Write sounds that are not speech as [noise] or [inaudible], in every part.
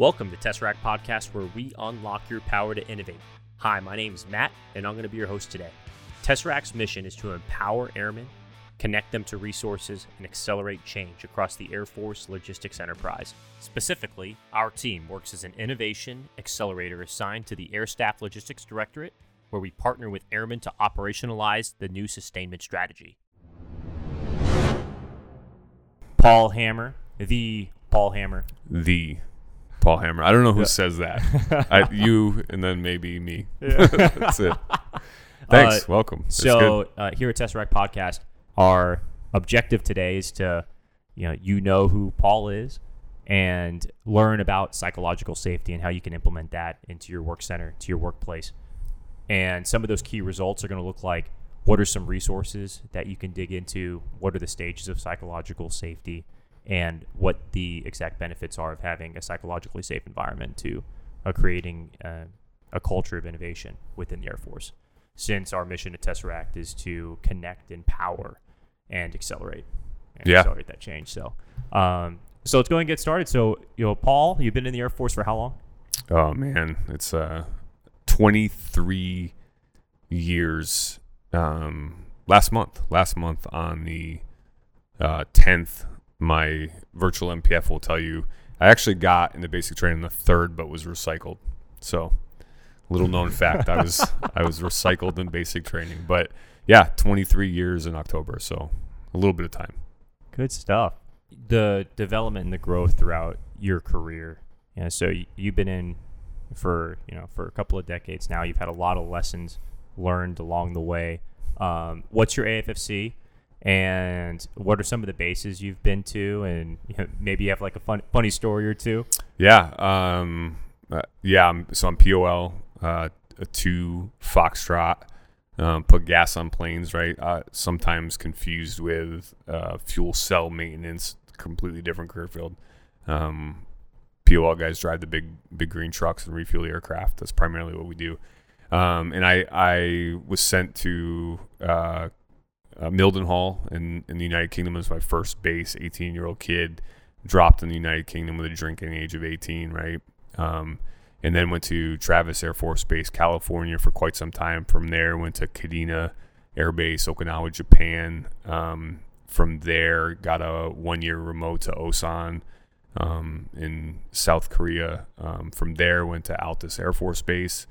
Welcome to Tesseract Podcast, where we unlock your power to innovate. Hi, my name is Matt, and I'm going to be your host today. Tesseract's mission is to empower airmen, connect them to resources, and accelerate change across the Air Force logistics enterprise. Specifically, our team works as an innovation accelerator assigned to the Air Staff Logistics Directorate, where we partner with airmen to operationalize the new sustainment strategy. Paul Hammer, the Paul Hammer. The Paul Hammer. I don't know who Yeah. says that. [laughs] I, you and then maybe me. [laughs] [laughs] That's it. Thanks. Uh, Welcome. It's So uh, here at Tesseract Podcast, our objective today is to, you know, you know who Paul is, and learn about psychological safety and how you can implement that into your work center, to your workplace. And some of those key results are going to look like what are some resources that you can dig into, what are the stages of psychological safety, and what the exact benefits are of having a psychologically safe environment to uh, creating uh, a culture of innovation within the Air Force since our mission at Tesseract is to connect, empower, and accelerate, and Yeah. accelerate that change. So, um, so let's go and get started. So, you know, Paul, you've been in the Air Force for how long? Oh man, it's uh, 23 years. Um, last month, last month on the uh, 10th, my virtual MPF will tell you I actually got in the basic training the third, but was recycled. So, little known [laughs] fact, I was I was recycled in basic training. But yeah, 23 years in October, so a little bit of time. Good stuff. The development and the growth throughout your career. You know, so you've been in for you know for a couple of decades now. You've had a lot of lessons learned along the way. Um, what's your AFSC? And what are some of the bases you've been to? And you know, maybe you have like a fun, funny story or two. Yeah. Um, uh, yeah. I'm, so I'm POL, uh, two Foxtrot, um, put gas on planes, right? Uh, sometimes confused with uh, fuel cell maintenance, completely different career field. Um, POL guys drive the big, big green trucks and refuel the aircraft. That's primarily what we do. Um, and I, I was sent to uh, uh, Mildenhall in, in the United Kingdom as my first base, 18 year old kid dropped in the United Kingdom with a drinking age of 18, right? Um, and then went to Travis Air Force Base, California for quite some time. From there, went to Kadena Air Base, Okinawa, Japan. Um, from there, got a one year remote to Osan um, in South Korea. Um, from there, went to Altus Air Force Base.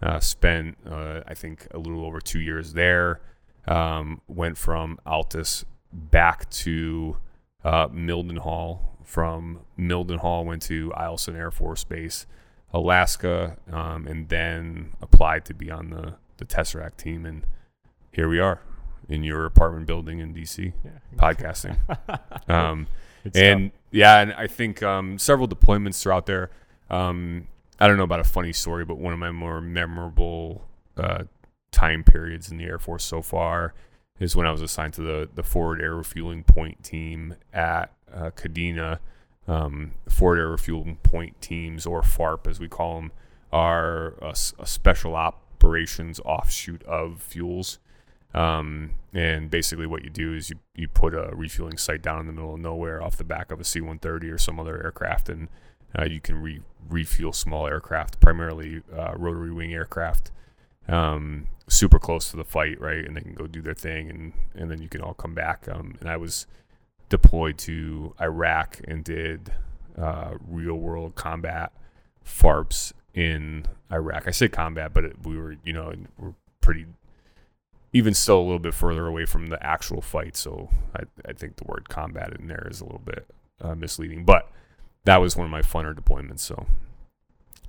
Uh, spent, uh, I think, a little over two years there. Um, went from Altus back to uh, Mildenhall. From Mildenhall, went to Eielson Air Force Base, Alaska, um, and then applied to be on the, the Tesseract team. And here we are in your apartment building in DC, podcasting. [laughs] Um, and yeah, and I think um, several deployments throughout there. Um, I don't know about a funny story, but one of my more memorable uh, time periods in the Air Force so far is when I was assigned to the the forward air refueling point team at uh, Kadena. Um, forward air refueling point teams, or FARP as we call them, are a special operations offshoot of fuels. Um, and basically, what you do is you, you put a refueling site down in the middle of nowhere off the back of a C 130 or some other aircraft, and uh, you can re- refuel small aircraft, primarily uh, rotary wing aircraft, um, super close to the fight, right? And they can go do their thing, and, and then you can all come back. Um, and I was deployed to Iraq and did uh, real world combat FARPs in Iraq. I say combat, but it, we were, you know, we're pretty even still a little bit further away from the actual fight. So I, I think the word combat in there is a little bit uh, misleading. But that was one of my funner deployments. So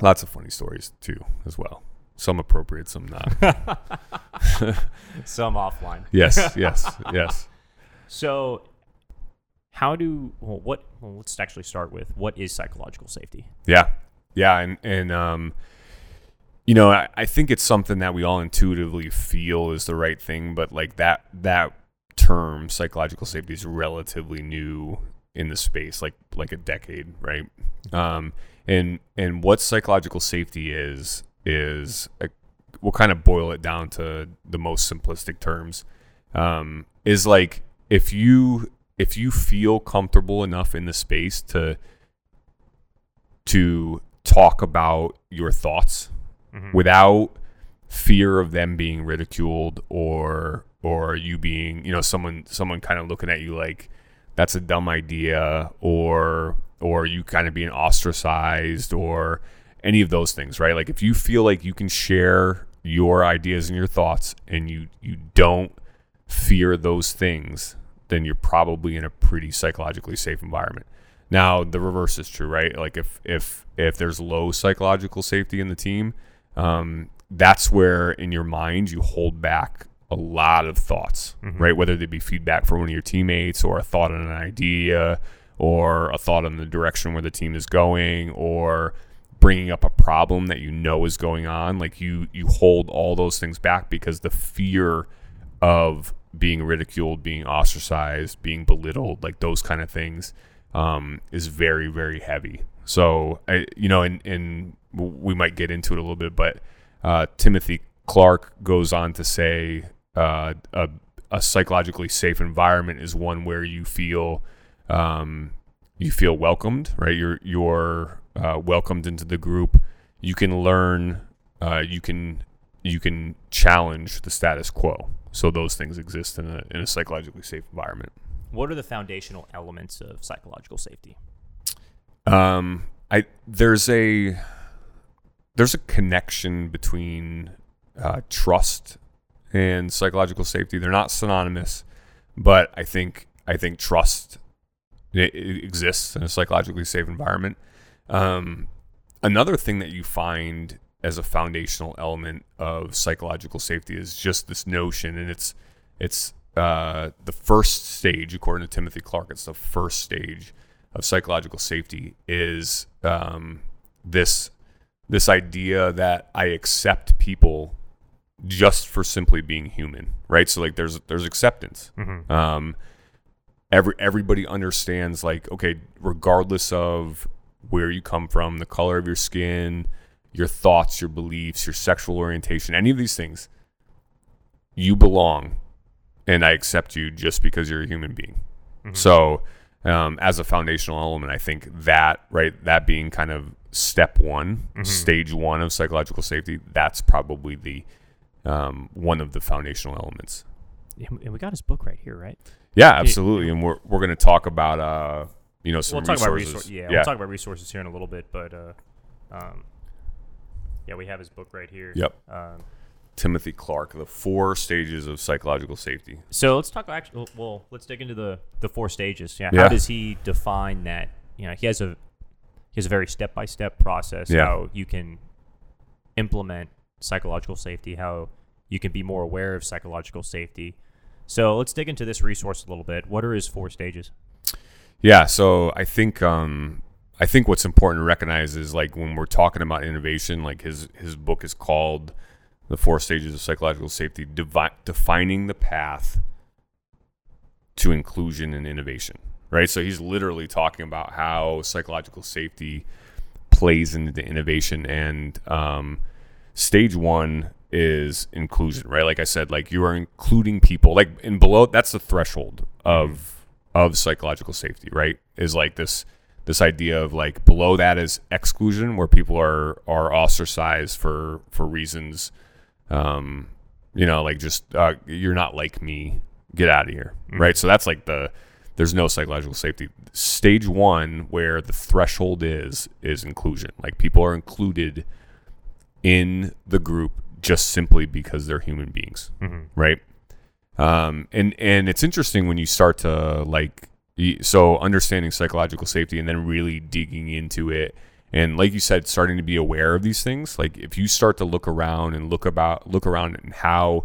lots of funny stories too, as well. Some appropriate, some not. [laughs] [laughs] Some offline. yes, [laughs] yes, yes. So, how do well, what? Well, let's actually start with what is psychological safety. Yeah, yeah, and and um, you know, I, I think it's something that we all intuitively feel is the right thing, but like that that term, psychological safety, is relatively new in the space, like like a decade, right? Um, and and what psychological safety is is a, we'll kind of boil it down to the most simplistic terms. Um, is like if you if you feel comfortable enough in the space to to talk about your thoughts Mhm. without fear of them being ridiculed or or you being you know someone someone kind of looking at you like that's a dumb idea or or you kind of being ostracized or any of those things right like if you feel like you can share your ideas and your thoughts and you you don't fear those things then you're probably in a pretty psychologically safe environment now the reverse is true right like if if if there's low psychological safety in the team um, that's where in your mind you hold back a lot of thoughts, Mhm. right? Whether they be feedback from one of your teammates or a thought on an idea or a thought on the direction where the team is going or bringing up a problem that you know is going on like you you hold all those things back because the fear of being ridiculed being ostracized being belittled like those kind of things um, is very very heavy. So I, you know and and we might get into it a little bit but uh, timothy clark goes on to say uh, a, a psychologically safe environment is one where you feel um, you feel welcomed right you're you're uh, welcomed into the group you can learn uh, you can you can challenge the status quo so those things exist in a, in a psychologically safe environment What are the foundational elements of psychological safety? Um, I there's a there's a connection between uh, trust and psychological safety. They're not synonymous, but I think I think trust i- i- exists in a psychologically safe environment. Um, another thing that you find as a foundational element of psychological safety is just this notion, and it's it's uh, the first stage, according to Timothy Clark. It's the first stage of psychological safety is um, this this idea that I accept people just for simply being human, right? So like there's there's acceptance. Mm-hmm. Um, every everybody understands like okay, regardless of where you come from, the color of your skin, your thoughts, your beliefs, your sexual orientation, any of these things, you belong, and I accept you just because you're a human being. So, um, as a foundational element, I think that right, that being kind of step one, Mhm. stage one of psychological safety, that's probably the um, one of the foundational elements. And we got his book right here, right? Yeah, absolutely. And we're we're going to talk about uh, you know, some we'll talk about resources. resources. Yeah, yeah. we'll talk about resources here in a little bit, but uh, um, yeah, we have his book right here. Yep. Um, Timothy Clark, the four stages of psychological safety. so let's talk. Actually, well, let's dig into the the four stages. Yeah. Yeah. How does he define that? You know, he has a he has a very step by step process Yeah. how you can implement psychological safety, how you can be more aware of psychological safety. So let's dig into this resource a little bit. What are his four stages? Yeah, so I think um, I think what's important to recognize is like when we're talking about innovation, like his his book is called "The Four Stages of Psychological Safety: Devi- Defining the Path to Inclusion and Innovation." Right, so he's literally talking about how psychological safety plays into the innovation, and um, stage one is inclusion. Right, like I said, like you are including people, like and below that's the threshold of of psychological safety, right? Is like this this idea of like below that is exclusion, where people are are ostracized for for reasons, um, you know, like just uh, you're not like me, get out of here, right? So that's like the there's no psychological safety. Stage one, where the threshold is is inclusion, like people are included in the group just simply because they're human beings Mm-hmm. right? Um, and and it's interesting when you start to like so understanding psychological safety and then really digging into it and like you said starting to be aware of these things like if you start to look around and look about look around and how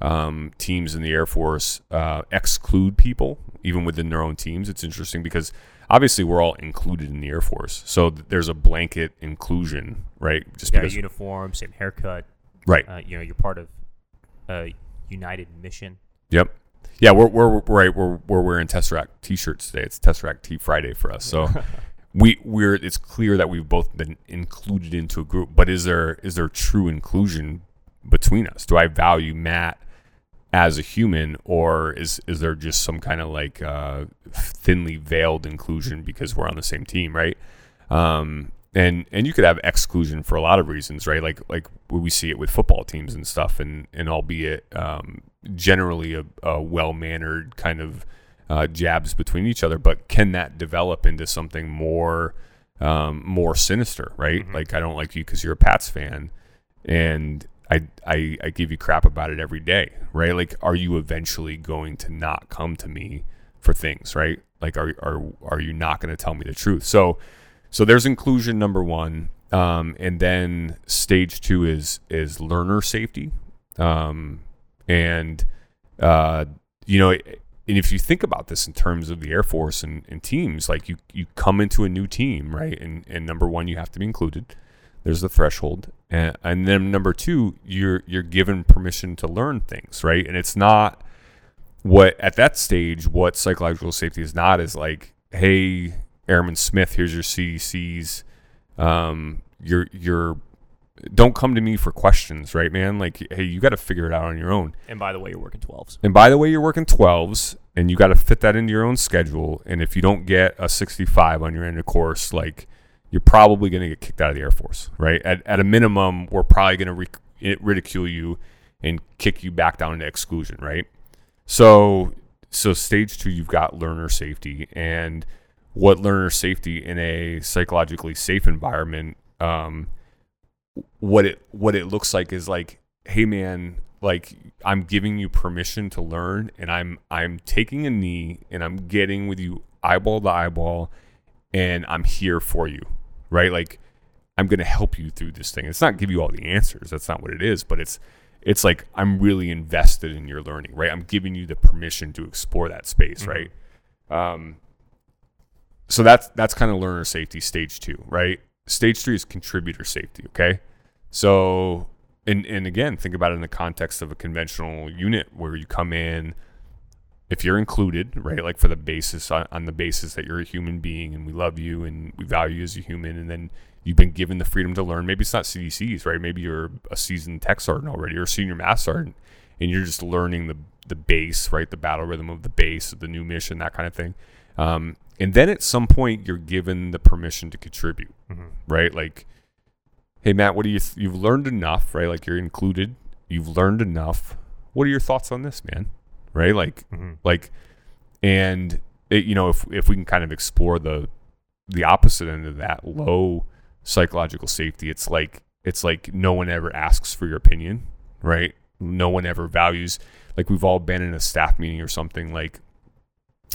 um, teams in the air force uh, exclude people even within their own teams it's interesting because obviously we're all included in the air force so th- there's a blanket inclusion right just a because uniform, same haircut. Right Uh, you know, you're part of a United Mission. Yep. Yeah, we're we're we're- right. We're we're wearing Tesseract T-shirts today. It's Tesseract T Friday for us. So [laughs] we we're it's clear that we've both been included into a group. But is there is there true inclusion between us? Do I value Matt as a human, or is is there just some kind of like uh, thinly veiled inclusion because we're on the same team, right? Um, and and you could have exclusion for a lot of reasons, right? Like like we see it with football teams and stuff, and and albeit um, generally a, a well mannered kind of uh, jabs between each other, but can that develop into something more um, more sinister, right? Mhm. Like I don't like you because you're a Pats fan, and I, I I give you crap about it every day, right? Like, are you eventually going to not come to me for things, right? Like, are are are you not going to tell me the truth? So, so there's inclusion number one, um, and then stage two is is learner safety, um, and uh, you know, and if you think about this in terms of the Air Force and, and teams, like you you come into a new team, right? And and number one, you have to be included. There's the threshold, and, and then number two, you're you're given permission to learn things, right? And it's not what at that stage what psychological safety is not is like, hey, Airman Smith, here's your CDCs. Um, you're you're don't come to me for questions, right, man? Like, hey, you got to figure it out on your own. And by the way, you're working 12s. And by the way, you're working 12s and you got to fit that into your own schedule. And if you don't get a 65 on your end of course, like you're probably going to get kicked out of the Air Force, right? At, at a minimum, we're probably going to ric- ridicule you and kick you back down into exclusion, right? So, so stage two, you've got learner safety and what learner safety in a psychologically safe environment, um, what it what it looks like is like, hey man, like I'm giving you permission to learn and I'm I'm taking a knee and I'm getting with you eyeball to eyeball and I'm here for you. Right? Like I'm going to help you through this thing. It's not give you all the answers. That's not what it is, but it's it's like I'm really invested in your learning, right? I'm giving you the permission to explore that space, Mhm. right? Um so that's that's kind of learner safety stage 2, right? Stage 3 is contributor safety, okay? So and and again, think about it in the context of a conventional unit where you come in if you're included, right? Like for the basis on, on the basis that you're a human being and we love you and we value you as a human, and then you've been given the freedom to learn. Maybe it's not CDCs, right? Maybe you're a seasoned tech sergeant already or a senior master sergeant, and you're just learning the the base, right? The battle rhythm of the base the new mission, that kind of thing. Um, and then at some point, you're given the permission to contribute, Mhm. right? Like, hey Matt, what do you th- you've learned enough, right? Like you're included, you've learned enough. What are your thoughts on this, man? Right? Like, Mhm. like, and it, you know, if if we can kind of explore the the opposite end of that, low psychological safety, it's like it's like no one ever asks for your opinion, right? No one ever values. Like we've all been in a staff meeting or something. Like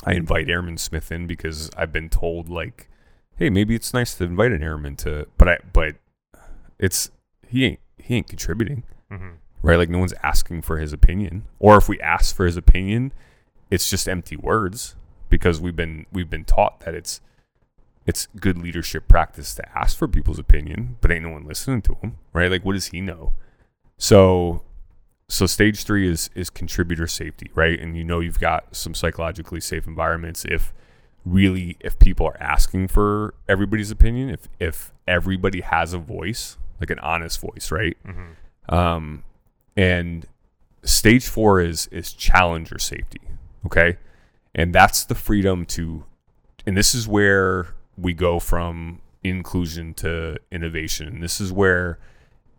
I invite Airman Smith in because I've been told like, hey, maybe it's nice to invite an airman to, but I but it's he ain't he ain't contributing Mhm. right? Like no one's asking for his opinion, or if we ask for his opinion, it's just empty words because we've been we've been taught that it's it's good leadership practice to ask for people's opinion, but ain't no one listening to him, right? Like what does he know? So so stage 3 is is contributor safety, right? And you know you've got some psychologically safe environments if really if people are asking for everybody's opinion, if if everybody has a voice, like an honest voice, right? Mhm. Um, and stage four is is challenger safety. Okay, and that's the freedom to, and this is where we go from inclusion to innovation. And this is where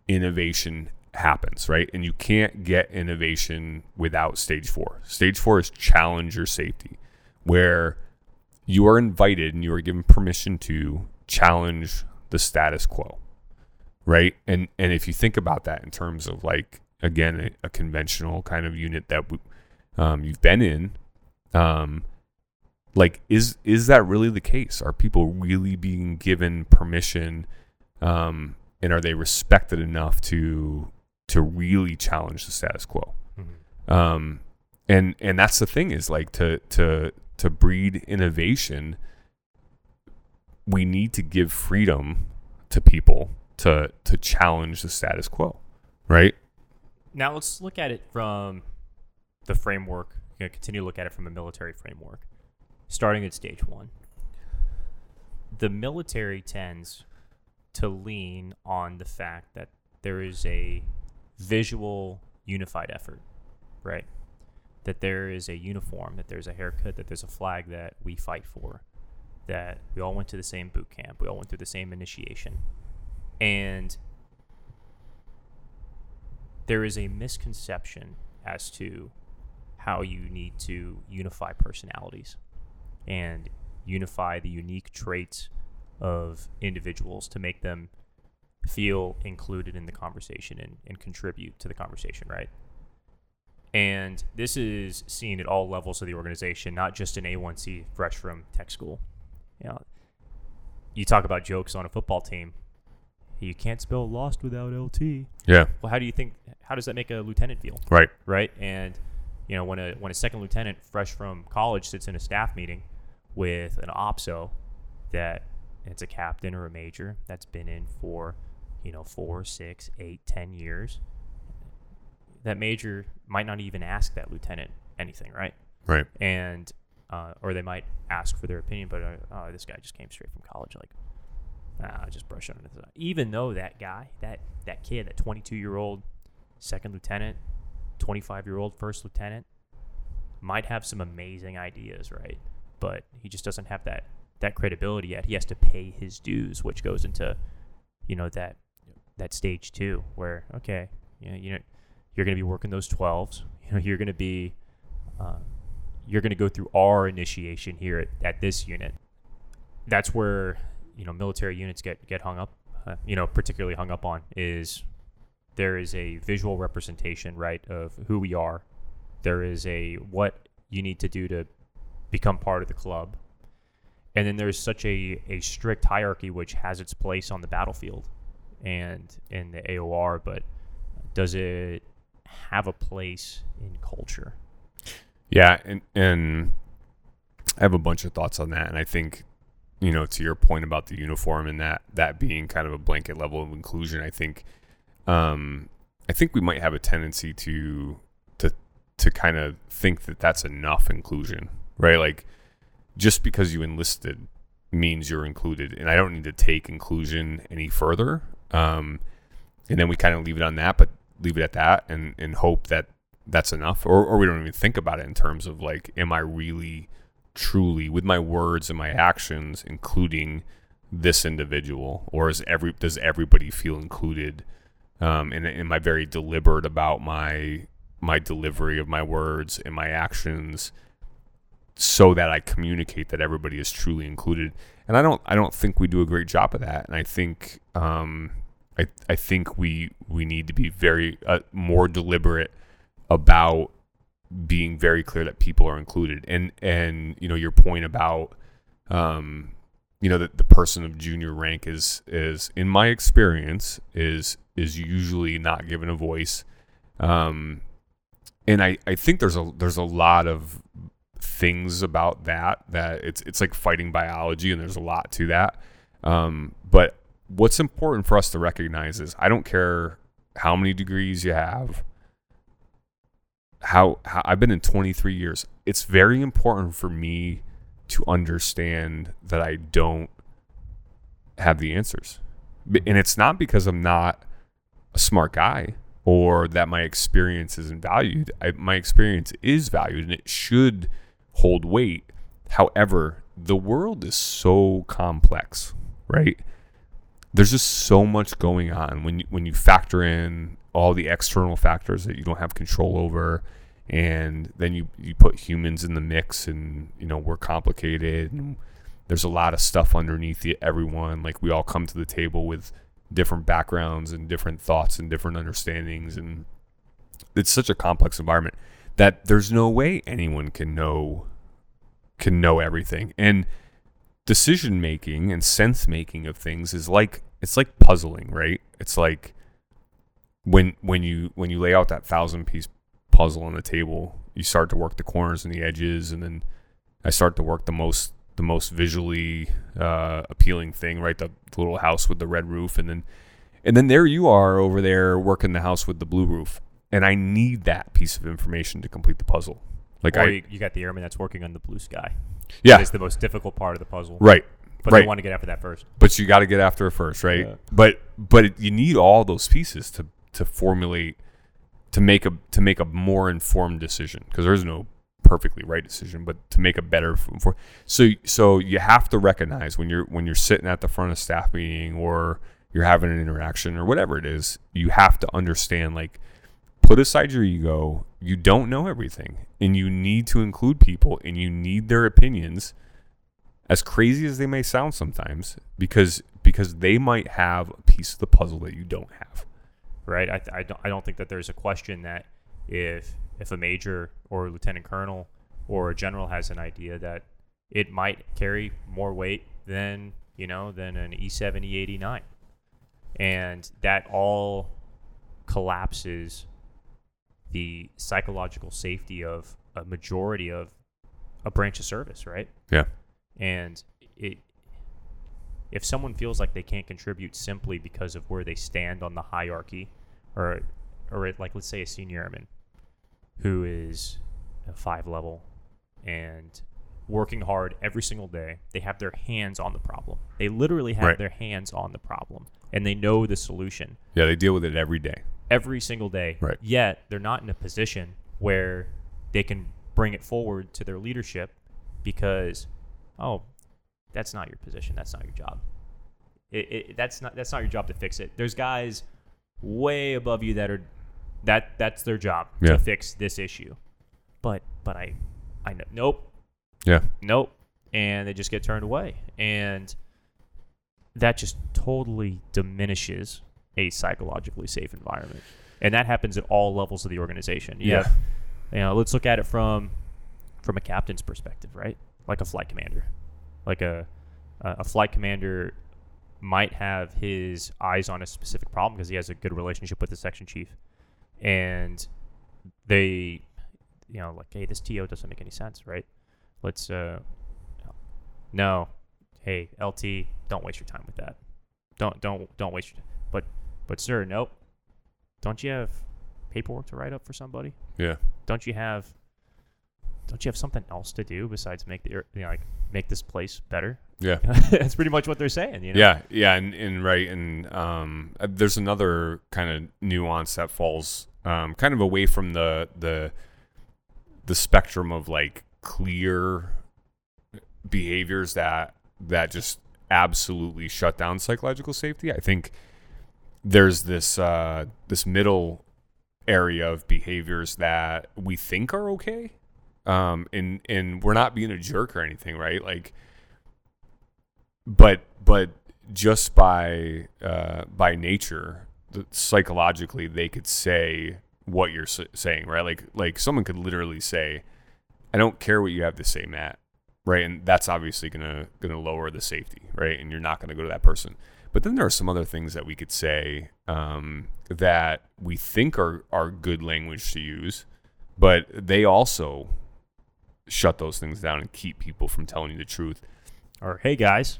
innovation happens, right? And you can't get innovation without stage four. Stage four is challenger safety, where you are invited and you are given permission to challenge the status quo right and and if you think about that in terms of like again a, a conventional kind of unit that w- um, you've been in um like is is that really the case are people really being given permission um and are they respected enough to to really challenge the status quo Mhm. um and and that's the thing is like to to to breed innovation we need to give freedom to people to to challenge the status quo right Now let's look at it from the framework. Going to continue to look at it from a military framework, starting at stage one. The military tends to lean on the fact that there is a visual unified effort, right? That there is a uniform, that there's a haircut, that there's a flag that we fight for. that we all went to the same boot camp, we all went through the same initiation, and there is a misconception as to how you need to unify personalities and unify the unique traits of individuals to make them feel included in the conversation and, and contribute to the conversation, right? And this is seen at all levels of the organization, not just an A1C fresh from tech school. You know, you talk about jokes on a football team. You can't spell lost without LT. Yeah. Well, how do you think? How does that make a lieutenant feel? Right. right? And you know, when a when a second lieutenant fresh from college sits in a staff meeting with an opso that it's a captain or a major that's been in for you know four, six, eight, ten years, that major might not even ask that lieutenant anything, right? Right. And uh, or they might ask for their opinion, but uh, oh, this guy just came straight from college, like. Ah, just brush under the Even though that guy, that that kid, that 22 year old second lieutenant, 25 year old first lieutenant, might have some amazing ideas, right? But he just doesn't have that that credibility yet. He has to pay his dues, which goes into, you know, that that stage two, where okay, you know, you know, you're going to be working those 12s. You know, you're going to be, uh, you're going to go through our initiation here at, at this unit. That's where you know military units get get hung up. Uh, you know, particularly hung up on is there is a visual representation, right, of who we are. There is a what you need to do to become part of the club. And then there's such a, a strict hierarchy which has its place on the battlefield and in the AOR, but does it have a place in culture? Yeah, and and I have a bunch of thoughts on that, and I think you know to your point about the uniform and that that being kind of a blanket level of inclusion, I think um, I think we might have a tendency to to to kind of think that that's enough inclusion, right? Like just because you enlisted means you're included, and I don't need to take inclusion any further. Um, and then we kind of leave it on that, but leave it at that, and and hope that that's enough, or or we don't even think about it in terms of like, am I really truly with my words and my actions including this individual, or is every does everybody feel included? um, and am I very deliberate about my my delivery of my words and my actions so that I communicate that everybody is truly included. And I don't I don't think we do a great job of that. And I think um, I I think we we need to be very uh, more deliberate about being very clear that people are included. And and you know your point about um, you know that the person of junior rank is is in my experience is is usually not given a voice um and i i think there's a there's a lot of things about that that it's it's like fighting biology and there's a lot to that um but what's important for us to recognize is i don't care how many degrees you have how, how I've been in 23 years it's very important for me to understand that I don't have the answers. And it's not because I'm not a smart guy or that my experience isn't valued. I, my experience is valued and it should hold weight. However, the world is so complex, right? There's just so much going on when you, when you factor in all the external factors that you don't have control over and then you you put humans in the mix and you know we're complicated and there's a lot of stuff underneath everyone like we all come to the table with different backgrounds and different thoughts and different understandings and it's such a complex environment that there's no way anyone can know can know everything. And decision making and sense making of things is like it's like puzzling right? It's like when when you when you lay out that thousand piece puzzle on the table, you start to work the corners and the edges, and then I start to work the most the most visually uh, appealing thing, right? The, the, little house with the red roof, and then and then there you are over there working the house with the blue roof, and I need that piece of information to complete the puzzle. Like or I, you, you got the airman that's working on the blue sky. yeah, It's the most difficult part of the puzzle. right. But right. they want to get after that first. but you got to get after it first, right? Yeah. But but you need all those pieces to to formulate to make a to make a more informed decision because there's no perfectly right decision, but to make a better for so so you have to recognize when you're when you're sitting at the front of staff meeting or you're having an interaction or whatever it is, you have to understand like put aside your ego. You don't know everything, and you need to include people, and you need their opinions, as crazy as they may sound sometimes, because because they might have a piece of the puzzle that you don't have. right? I, I, don't, I don't think that there's a question that if if a major or a lieutenant colonel or a general has an idea that it might carry more weight than you know than an E E7 E89, and that all collapses the psychological safety of a majority of a branch of service, right? Yeah. And it if someone feels like they can't contribute simply because of where they stand on the hierarchy or or like let's say a senior airman who is a five level and working hard every single day they have their hands on the problem they literally have Right. their hands on the problem and they know the solution Yeah, they deal with it every day. Every single day Right. yet they're not in a position where they can bring it forward to their leadership because oh that's not your position that's not your job it, it, that's not that's not your job to fix it there's guys way above you that are that that's their job Yeah. to fix this issue but but i i know nope Yeah. nope and they just get turned away and that just totally diminishes a psychologically safe environment. And that happens at all levels of the organization. You Yeah. have- you know let's look at it from from a captain's perspective right? Like a flight commander. Like a a a flight commander might have his eyes on a specific problem because he has a good relationship with the section chief. And they you know like hey this to doesn't make any sense right? Let's uh no. Hey lt don't waste your time with that. Don't don't don't waste your time. but but sir nope don't you have paperwork to write up for somebody Yeah. don't you have don't you have something else to do besides make the you know, like make this place better Yeah. [laughs] that's pretty much what they're saying you know Yeah, yeah, and, and right, and um, uh, there's another kind of nuance that falls um, kind of away from the the the spectrum of like clear behaviors that that just absolutely shut down psychological safety. I think there's this uh, this middle area of behaviors that we think are okay, um, and and we're not being a jerk or anything, right? Like but but just by uh, by nature, psychologically, they could say what you're saying, right? Like like someone could literally say, "I don't care what you have to say, Matt," right? And that's obviously gonna gonna lower the safety, right? And you're not gonna go to that person. But then there are some other things that we could say um, that we think are are good language to use, but they also shut those things down and keep people from telling you the truth. or hey guys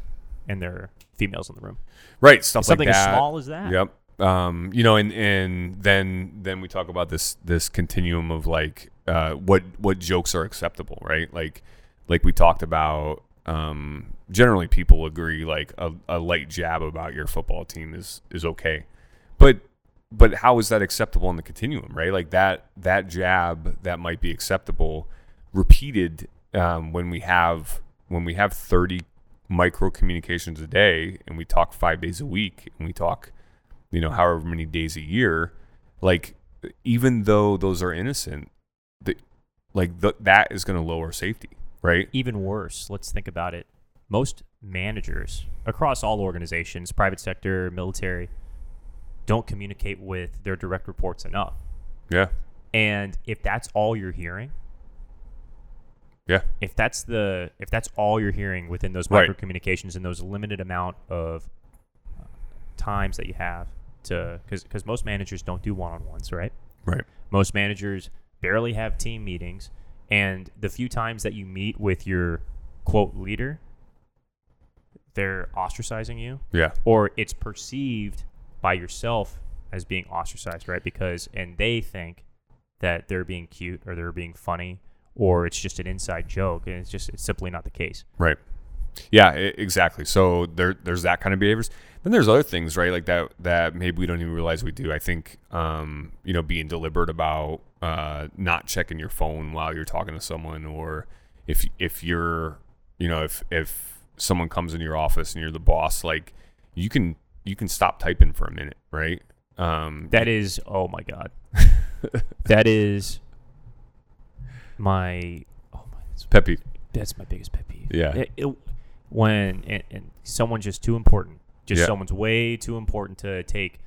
and there are females in the room Right, stuff something like as that. small as that Yep. Um, you know, and and then then we talk about this this continuum of like uh, what what jokes are acceptable, right? Like like we talked about. Um, generally, people agree like a, a light jab about your football team is is okay, but but how is that acceptable in the continuum, right? Like that that jab that might be acceptable, repeated um, when we have when we have thirty micro communications a day and we talk five days a week and we talk you know however many days a year like even though those are innocent the, like th- that is going to lower safety right? Even worse let's think about it most managers across all organizations private sector military don't communicate with their direct reports enough. Yeah. And if that's all you're hearing yeah. if that's the if that's all you're hearing within those Right. micro communications and those limited amount of uh, times that you have to because because most managers don't do one-on-ones right? Right. Most managers barely have team meetings and the few times that you meet with your quote leader they're ostracizing you yeah or it's perceived by yourself as being ostracized right because and they think that they're being cute or they're being funny or it's just an inside joke and it's just it's simply not the case Right. Yeah, exactly. So there, there's that kind of behaviors. Then there's other things, right? Like that, that maybe we don't even realize we do. I think, um, you know, being deliberate about uh, not checking your phone while you're talking to someone, or if if you're, you know, if if someone comes in your office and you're the boss, like you can you can stop typing for a minute, right? Um, That is, oh my god, [laughs] that is my, oh my, that's, pet peeve. that's my biggest pet peeve. Yeah. It- it- when and, and someone's just too important, just Yeah. someone's way too important to take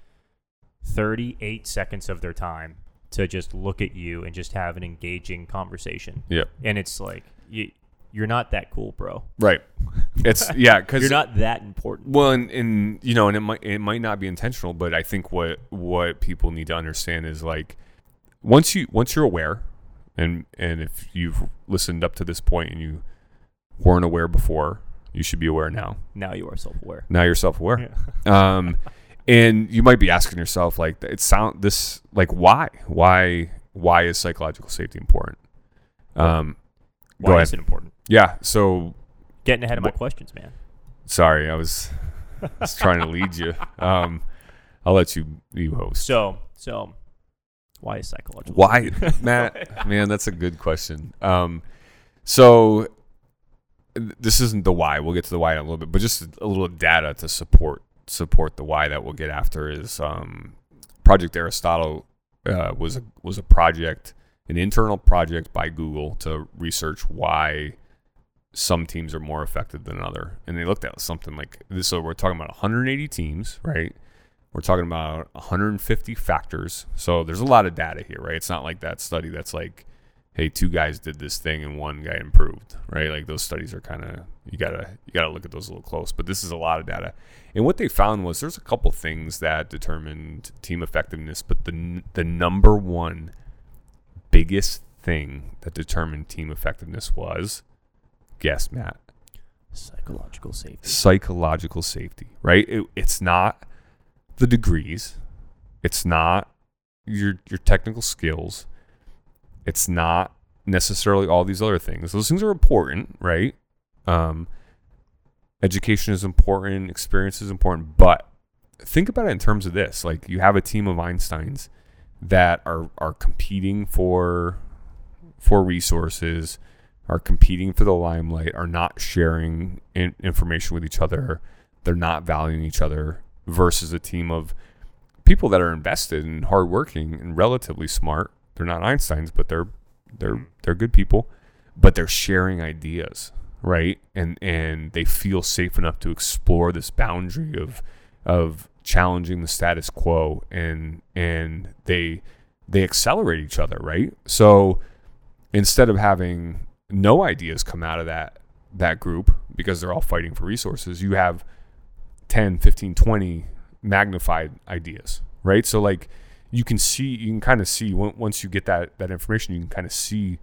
thirty-eight seconds of their time to just look at you and just have an engaging conversation, Yep. and it's like you, you're not that cool, bro. Right. It's [laughs] yeah, because You're not that important. Well, and, and you know, and it might it might not be intentional, but I think what what people need to understand is like once you once you're aware, and and if you've listened up to this point and you weren't aware before, you should be aware now. Now you are self-aware. Now you're self aware. [laughs] Um, and you might be asking yourself like, it sound this like why why why is psychological safety important? Um, Why is it important? Yeah. So Getting ahead of my Wh- questions, man. sorry, I was was trying to lead you. [laughs] Um, I'll let you you host. So, so why is psychological? Why, [laughs] Matt? Man, that's a good question. Um, so this isn't the why. We'll get to the why in a little bit, but just a little data to support support the why that we'll get after is um, Project Aristotle uh, was a was a project, an internal project by Google to research why some teams are more effective than other, and they looked at something like this. So we're talking about 180 teams, right? We're talking about 150 factors. So there's a lot of data here, right? It's not like that study that's like, hey, two guys did this thing and one guy improved, right? Like those studies are kind of you gotta you gotta look at those a little close. But this is a lot of data, and what they found was there's a couple things that determined team effectiveness, but the the number one biggest thing that determined team effectiveness was, guess Matt, Psychological safety. psychological safety, right? It, it's not the degrees, it's not your your technical skills, it's not necessarily all these other things. Those things are important, right? Um, education is important, experience is important, but think about it in terms of this: like you have a team of Einsteins that are are competing for for resources are competing for the limelight, are not sharing in- information with each other, they're not valuing each other, versus a team of people that are invested and hardworking and relatively smart. They're not Einsteins, but they're they're mm-hmm. they're good people, but they're sharing ideas, right? And and they feel safe enough to explore this boundary of of challenging the status quo, and and they they accelerate each other, right? So instead of having no ideas come out of that that group because they're all fighting for resources. You have 10 15 20 magnified ideas right? So like you can see you can kind of see once you get that that information you can kind of see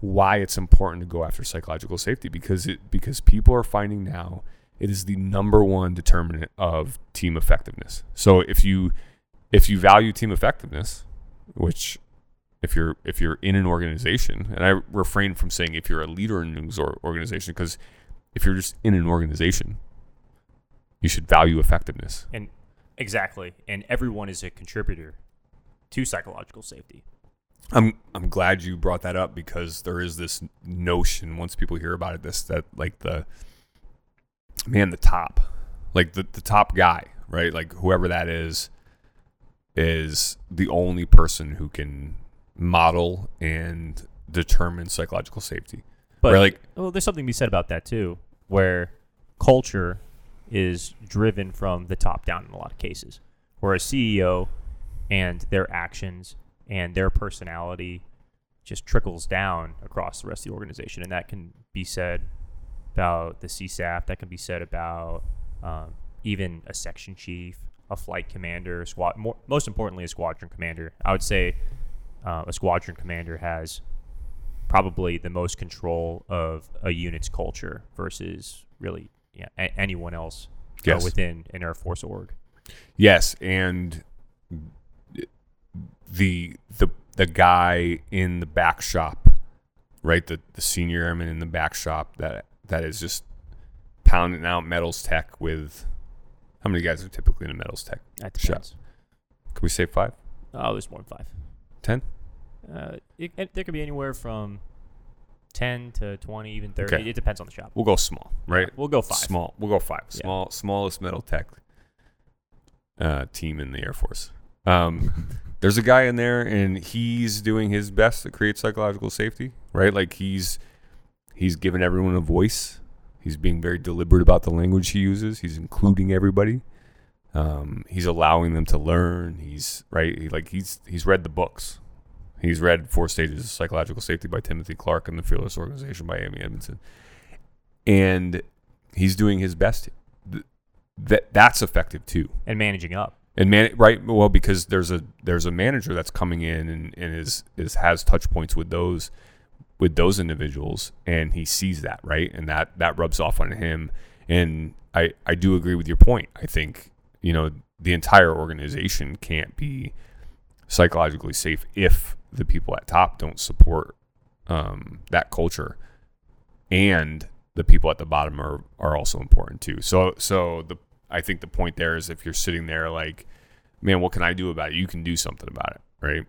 why it's important to go after psychological safety because it because people are finding now it is the number one determinant of team effectiveness. So if you if you value team effectiveness which if you're if you're in an organization and i refrain from saying if you're a leader in an or- organization because if you're just in an organization you should value effectiveness And exactly, and everyone is a contributor to psychological safety. i'm i'm glad you brought that up because there is this notion once people hear about it this that like the man the top like the, the top guy right like whoever that is is the only person who can model and determine psychological safety But Right, like- well, there's something to be said about that too, where culture is driven from the top down in a lot of cases, where a CEO and their actions and their personality just trickles down across the rest of the organization, and that can be said about the CSAF. That can be said about um, even a section chief, a flight commander, squad. More, most importantly, a squadron commander. I would say uh, a squadron commander has probably the most control of a unit's culture versus really yeah, a- anyone else uh, within an Air Force org. Yes, and the the the guy in the back shop, right? The the senior airman in the back shop that that is just pounding out metals tech with how many guys are typically in a metals tech? That depends. Can we say five? Oh, there's more than five. Ten? Uh, it, it- there could be anywhere from ten to twenty, even thirty. Okay. It depends on the shop. We'll go small, right? We'll go five. Small. We'll go five. Yeah. Small, smallest metal tech uh, team in the Air Force. Um, [laughs] there's a guy in there, and he's doing his best to create psychological safety, right? Like he's he's giving everyone a voice. He's being very deliberate about the language he uses. He's including everybody. Um, he's allowing them to learn. He's right. He, like he's he's read the books. He's read Four Stages of Psychological Safety by Timothy Clark and The Fearless Organization by Amy Edmondson, and he's doing his best. That that's effective too. And managing up. And man, right? Well, because there's a there's a manager that's coming in and, and is is has touch points with those with those individuals, and he sees that right, and that that rubs off on him. And I I do agree with your point. I think you know the entire organization can't be psychologically safe if the people at top don't support um, that culture, and the people at the bottom are are also important too. So so the I think the point there is if you're sitting there like, man, what can I do about it? You can do something about it, right?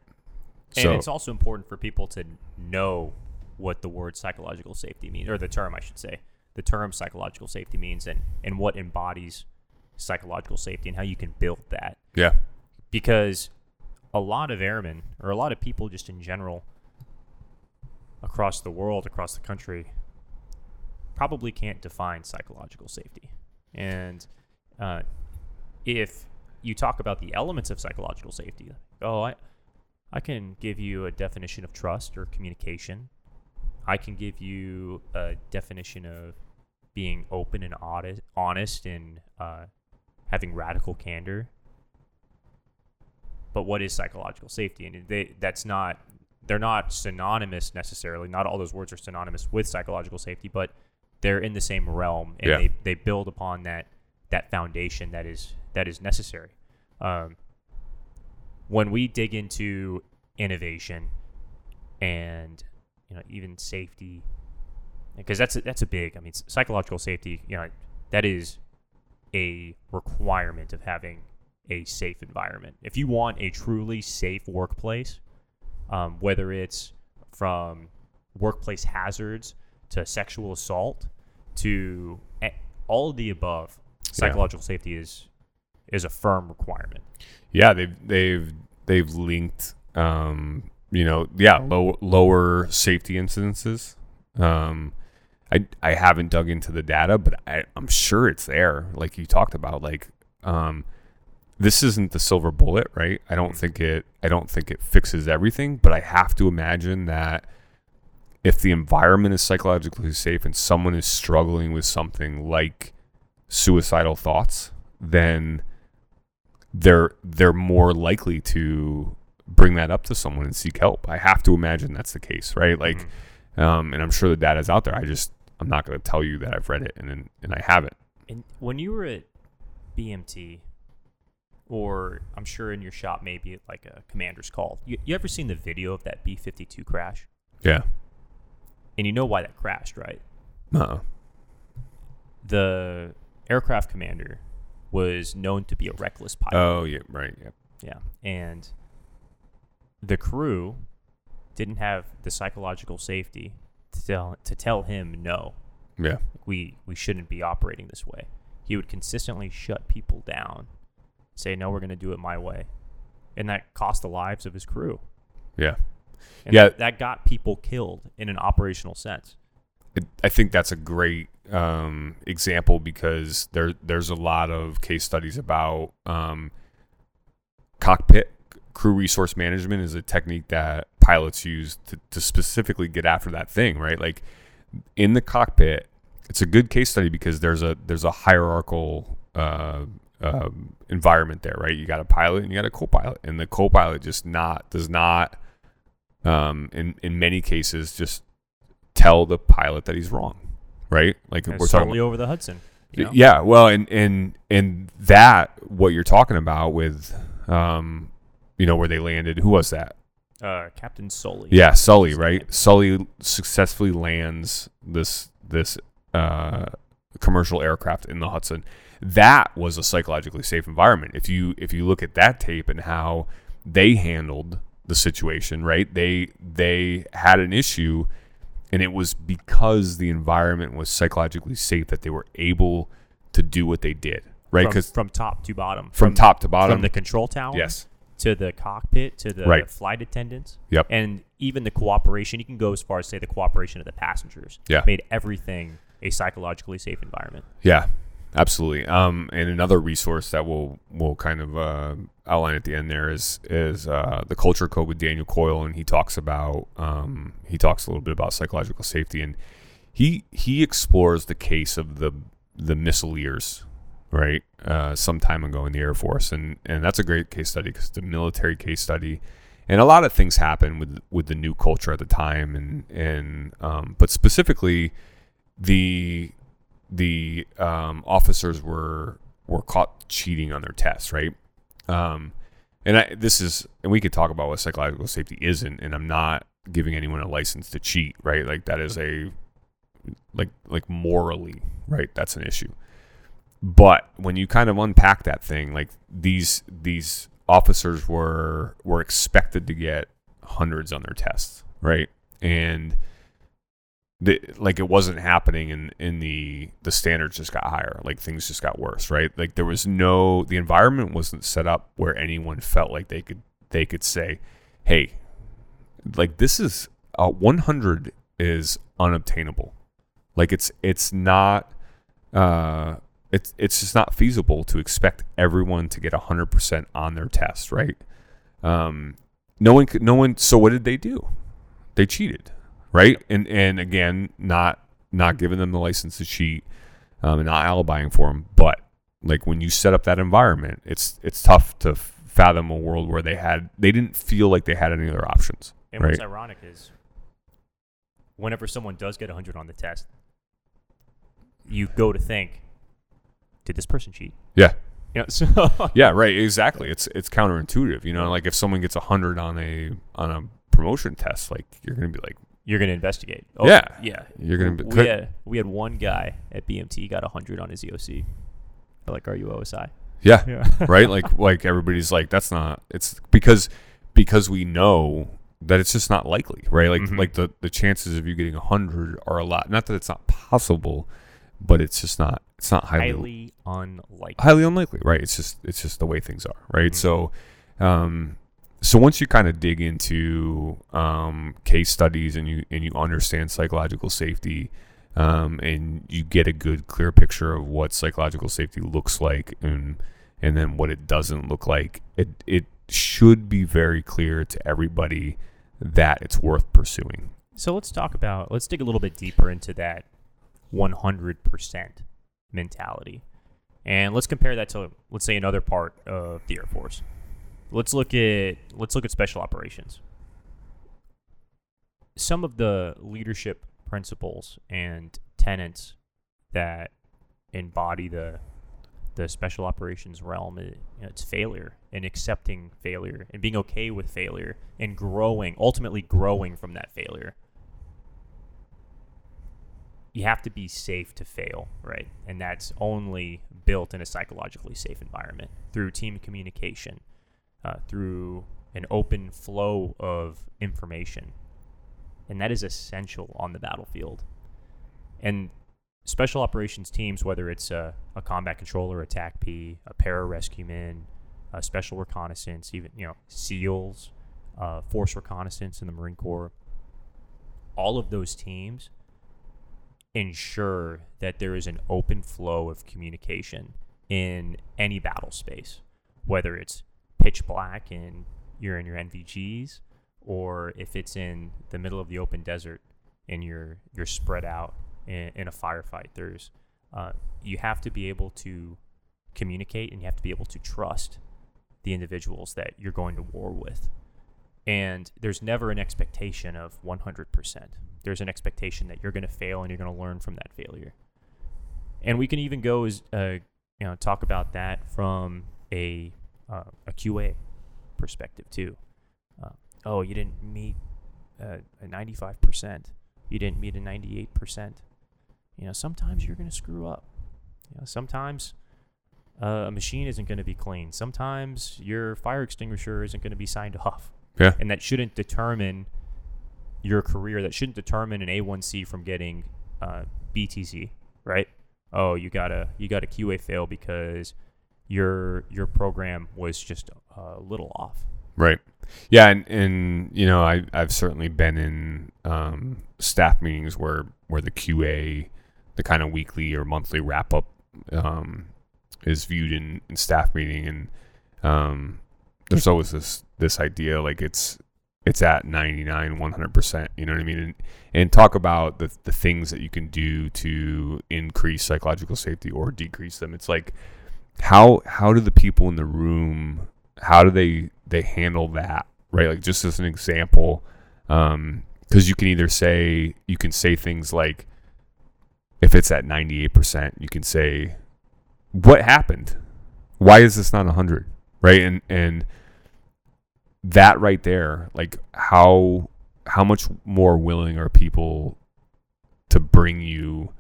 And so it's also important for people to know what the word psychological safety means, or the term, I should say, the term psychological safety means, and, and what embodies psychological safety and how you can build that. yeah, Because a lot of airmen, or a lot of people just in general across the world, across the country, probably can't define psychological safety. And uh, if you talk about the elements of psychological safety, oh, I, I can give you a definition of trust or communication. I can give you a definition of being open and honest, honest and uh, having radical candor. But what is psychological safety? And they, that's not they're not synonymous necessarily. Not all those words are synonymous with psychological safety, but they're in the same realm, and Yeah. they, they build upon that that foundation that is that is necessary. Um, when we dig into innovation and you know even safety, because that's a, that's a big. I mean, psychological safety. You know, that is a requirement of having a safe environment. If you want a truly safe workplace, um, whether it's from workplace hazards to sexual assault to all of the above, psychological safety is is a firm requirement. yeah, they've they've they've linked, um, you know, yeah, low, lower safety incidences. Um, I I haven't dug into the data, but I, I'm sure it's there. Like you talked about, like um, this isn't the silver bullet, right? I don't think it. I don't think it fixes everything, but I have to imagine that if the environment is psychologically safe and someone is struggling with something like suicidal thoughts, then they're they're more likely to bring that up to someone and seek help. I have to imagine that's the case, right? Like, Mhm. um, and I'm sure the data's out there. I just I'm not going to tell you that I've read it and and, and I haven't. And when you were at BMT, or I'm sure in your shop, maybe like a commander's call, you, you ever seen the video of that B 52 crash? Yeah. And you know why that crashed, right? Uh. The aircraft commander was known to be a reckless pilot. Oh yeah. Right. Yeah. Yeah. And the crew didn't have the psychological safety to tell, to tell him no. Yeah. we we shouldn't be operating this way. He would consistently shut people down, say no, we're going to do it my way, and that cost the lives of his crew. Yeah. And Yeah. that, that got people killed in an operational sense. it, I think that's a great um, example because there there's a lot of case studies about um, cockpit crew resource management is a technique that pilots use to, to specifically get after that thing, right? Like in the cockpit, it's a good case study because there's a there's a hierarchical uh, um, environment there, right? You got a pilot and you got a co-pilot, and the co-pilot just not does not um, in in many cases just tell the pilot that he's wrong, right? Like And we're talking Sully over the Hudson. you know? yeah, well, and and and that what you're talking about with, um, you know, where they landed. Who was that? Uh, Captain Sully. Yeah, Sully, right? Sully successfully lands this this uh, commercial aircraft in the Hudson. That was a psychologically safe environment. If you if you look at that tape and how they handled the situation, right? They they had an issue and it was because the environment was psychologically safe that they were able to do what they did, right? Because from top to bottom. from, top to bottom, from the control tower yes, to the cockpit to the Right. flight attendants. Yep. And even the cooperation, you can go as far as say the cooperation of the passengers. Yeah. Made everything a psychologically safe environment. Yeah, absolutely. Um, and another resource that we'll we'll kind of uh, outline at the end there is is uh, the culture code with Daniel Coyle, and he talks about um, he talks a little bit about psychological safety, and he he explores the case of the the missileers, right? Uh, some time ago in the Air Force, and and that's a great case study because the military case study. And a lot of things happen with with the new culture at the time, and and um, but specifically, the the um, officers were were caught cheating on their tests, right? Um, and I, this is, and we could talk about what psychological safety isn't, and I'm not giving anyone a license to cheat, right? Like that is a like like morally, right? That's an issue. But when you kind of unpack that thing, like these these officers were were expected to get hundreds on their tests, right? And the, like it wasn't happening and in the the standards just got higher like things just got worse right like there was no the environment wasn't set up where anyone felt like they could they could say hey like this is uh, 100 is unobtainable like it's it's not uh it's it's just not feasible to expect everyone to get 100% on their test right um no one could no one so what did they do they cheated right? And and again, not not giving them the license to cheat, um, and not alibying for them. But like when you set up that environment, it's it's tough to fathom a world where they had they didn't feel like they had any other options. And what's ironic is whenever someone does get 100 on the test, you go to think, did this person cheat? Yeah. You [laughs] know, so Yeah, right. Exactly. It's it's counterintuitive. You know, like if someone gets a hundred on a on a promotion test, like you're gonna be like, you're going to investigate. Oh, Yeah. Yeah. you're gonna be. We had, we had one guy at BMT got a 100 on his EOC. Like RUOSI. yeah, Yeah. [laughs] right. Like like everybody's like that's not. It's because because we know that it's just not likely, right? Like Mhm. like the the chances of you getting a hundred are a lot. Not that it's not possible, but it's just not. It's not highly Highly unlikely. highly unlikely, right? It's just it's just the way things are, right? Mhm. So, um, so once you kind of dig into um, case studies and you and you understand psychological safety, um, and you get a good clear picture of what psychological safety looks like and and then what it doesn't look like, it it should be very clear to everybody that it's worth pursuing. So let's talk about, let's dig a little bit deeper into that 100% mentality. And let's compare that to, let's say, another part of the Air Force. Let's look at, let's look at special operations. Some of the leadership principles and tenets that embody the the special operations realm you know, it's failure and accepting failure and being okay with failure and growing ultimately growing from that failure you have to be safe to fail right? And that's only built in a psychologically safe environment through team communication uh, through an open flow of information. And that is essential on the battlefield. And special operations teams, whether it's a, a combat controller, a TACP, a pararescueman, a special reconnaissance, even you know SEALs, uh, force reconnaissance in the Marine Corps, all of those teams ensure that there is an open flow of communication in any battle space, whether it's pitch black and you're in your NVGs, or if it's in the middle of the open desert and you're you're spread out in, in a firefight. There's uh, you have to be able to communicate and you have to be able to trust the individuals that you're going to war with. And there's never an expectation of 100%. There's an expectation that you're going to fail and you're going to learn from that failure. And we can even go as uh, you know talk about that from a uh, a QA perspective too. Uh, oh, you didn't meet uh, a 95%. You didn't meet a 98%. You know, sometimes you're going to screw up. You know, sometimes uh, a machine isn't going to be clean. Sometimes your fire extinguisher isn't going to be signed [laughs] off. Yeah. And that shouldn't determine your career. That shouldn't determine an A1C from getting uh, BTZ, right? Oh, you got a you got a QA fail because your your program was just a little off. Right. Yeah, and, and you know, I I've certainly been in um, staff meetings where where the QA, the kind of weekly or monthly wrap up, um, is viewed in, in staff meeting, and um, there's always this this idea like it's it's at 99 100% you know what i mean? And, and talk about the, the things that you can do to increase psychological safety or decrease them. It's like how how do the people in the room how do they they handle that right? Like just as an example um because you can either say you can say things like if it's at 98% you can say what happened? Why is this not 100 right? And and that right there like how how much more willing are people to bring you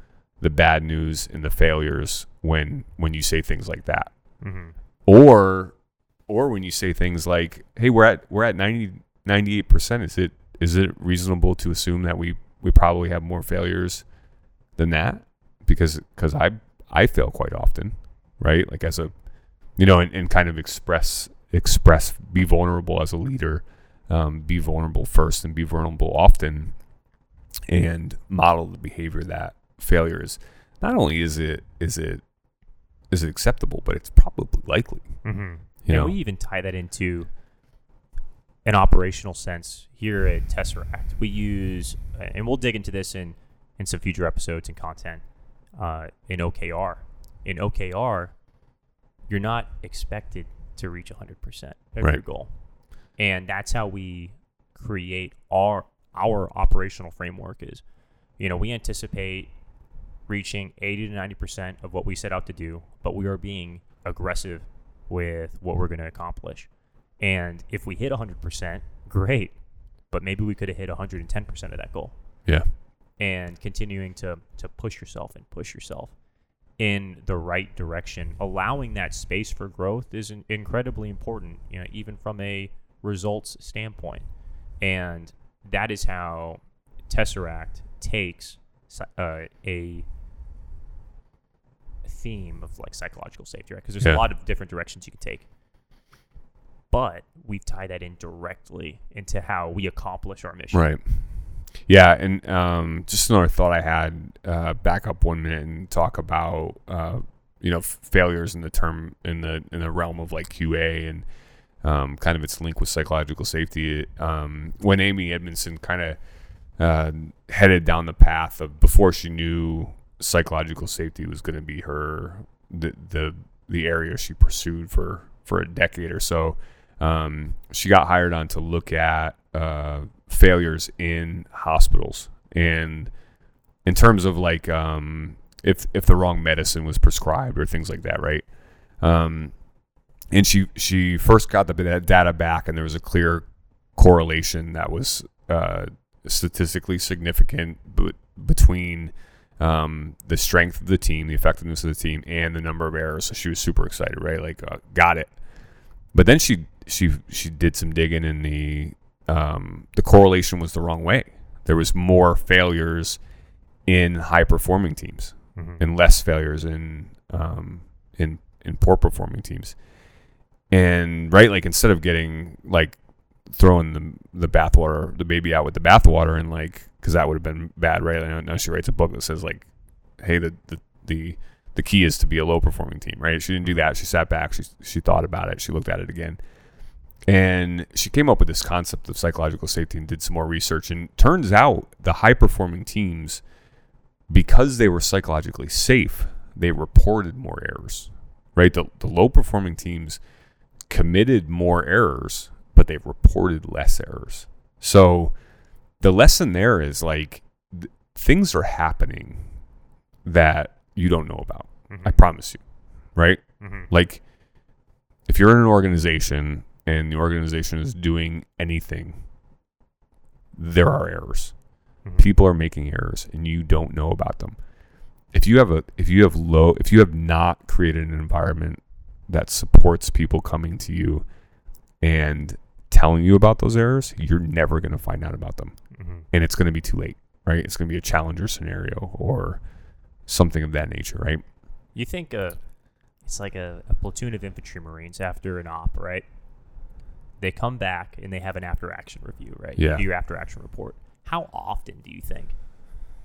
the bad news and the failures when when you say things like that? Mm-hmm. or or when you say things like hey we're at we're at 90 98% is it is it reasonable to assume that we we probably have more failures than that? Because because i i fail quite often right? Like as a you know and, and kind of express express be vulnerable as a leader um, be vulnerable first and be vulnerable often and model the behavior that failure is not only is it is it is it acceptable but it's probably likely Mm-hmm. you and we even tie that into an operational sense here at Tesseract. We use, and we'll dig into this in, in some future episodes and content uh, in OKR. In OKR, you're not expected to reach 100% of your goal. And that's how we create our our operational framework is, you know, we anticipate reaching 80 to 90% of what we set out to do, but we are being aggressive with what we're going to accomplish. And if we hit 100%, great. But maybe we could have hit 110% of that goal. Yeah. And continuing to, to push yourself and push yourself in the right direction, allowing that space for growth is in- incredibly important, you know, even from a results standpoint. And that is how Tesseract takes uh, a theme of like psychological safety, right? Because there's Yeah. a lot of different directions you can take. But we've tied that in directly into how we accomplish our mission. Right. Yeah, and um, just another thought I had. Uh, back up one minute and talk about uh, you know f- failures in the term in the in the realm of like QA and um, kind of its link with psychological safety. Um, when Amy Edmondson kind of uh, headed down the path of before she knew psychological safety was going to be her the the the area she pursued for for a decade or so. Um, she got hired on to look at uh, failures in hospitals and in terms of like um, if if the wrong medicine was prescribed or things like that, right? Um, and she she first got the data back, and there was a clear correlation that was uh, statistically significant b- between um, the strength of the team, the effectiveness of the team, and the number of errors. So she was super excited, right? Like, uh, got it. But then she she she did some digging, in the um, the correlation was the wrong way. There was more failures in high performing teams Mhm. and less failures in um, in in poor performing teams. And right, like instead of getting like throwing the the bathwater, the baby out with the bathwater, and like because that would have been bad, right? Now, now she writes a book that says like, hey, the the the the key is to be a low performing team, right? She didn't do that. She sat back. She she thought about it. She looked at it again, and she came up with this concept of psychological safety and did some more research. And turns out the high performing teams, because they were psychologically safe, they reported more errors, right? The the low performing teams committed more errors, but they reported less errors. So the lesson there is like th- things are happening that you don't know about. Mhm. I promise you, right? Mhm. Like, if you're in an organization and the organization is doing anything, there are errors. Mhm. People are making errors, and you don't know about them. If you have a, if you have low, if you have not created an environment that supports people coming to you and telling you about those errors, you're never going to find out about them. Mm-hmm. And it's going to be too late, right? It's going to be a challenger scenario or something of that nature, right? You think uh, it's like a, a platoon of infantry marines after an op, right? They come back and they have an after action review, right? You Yeah. do your after action report. How often do you think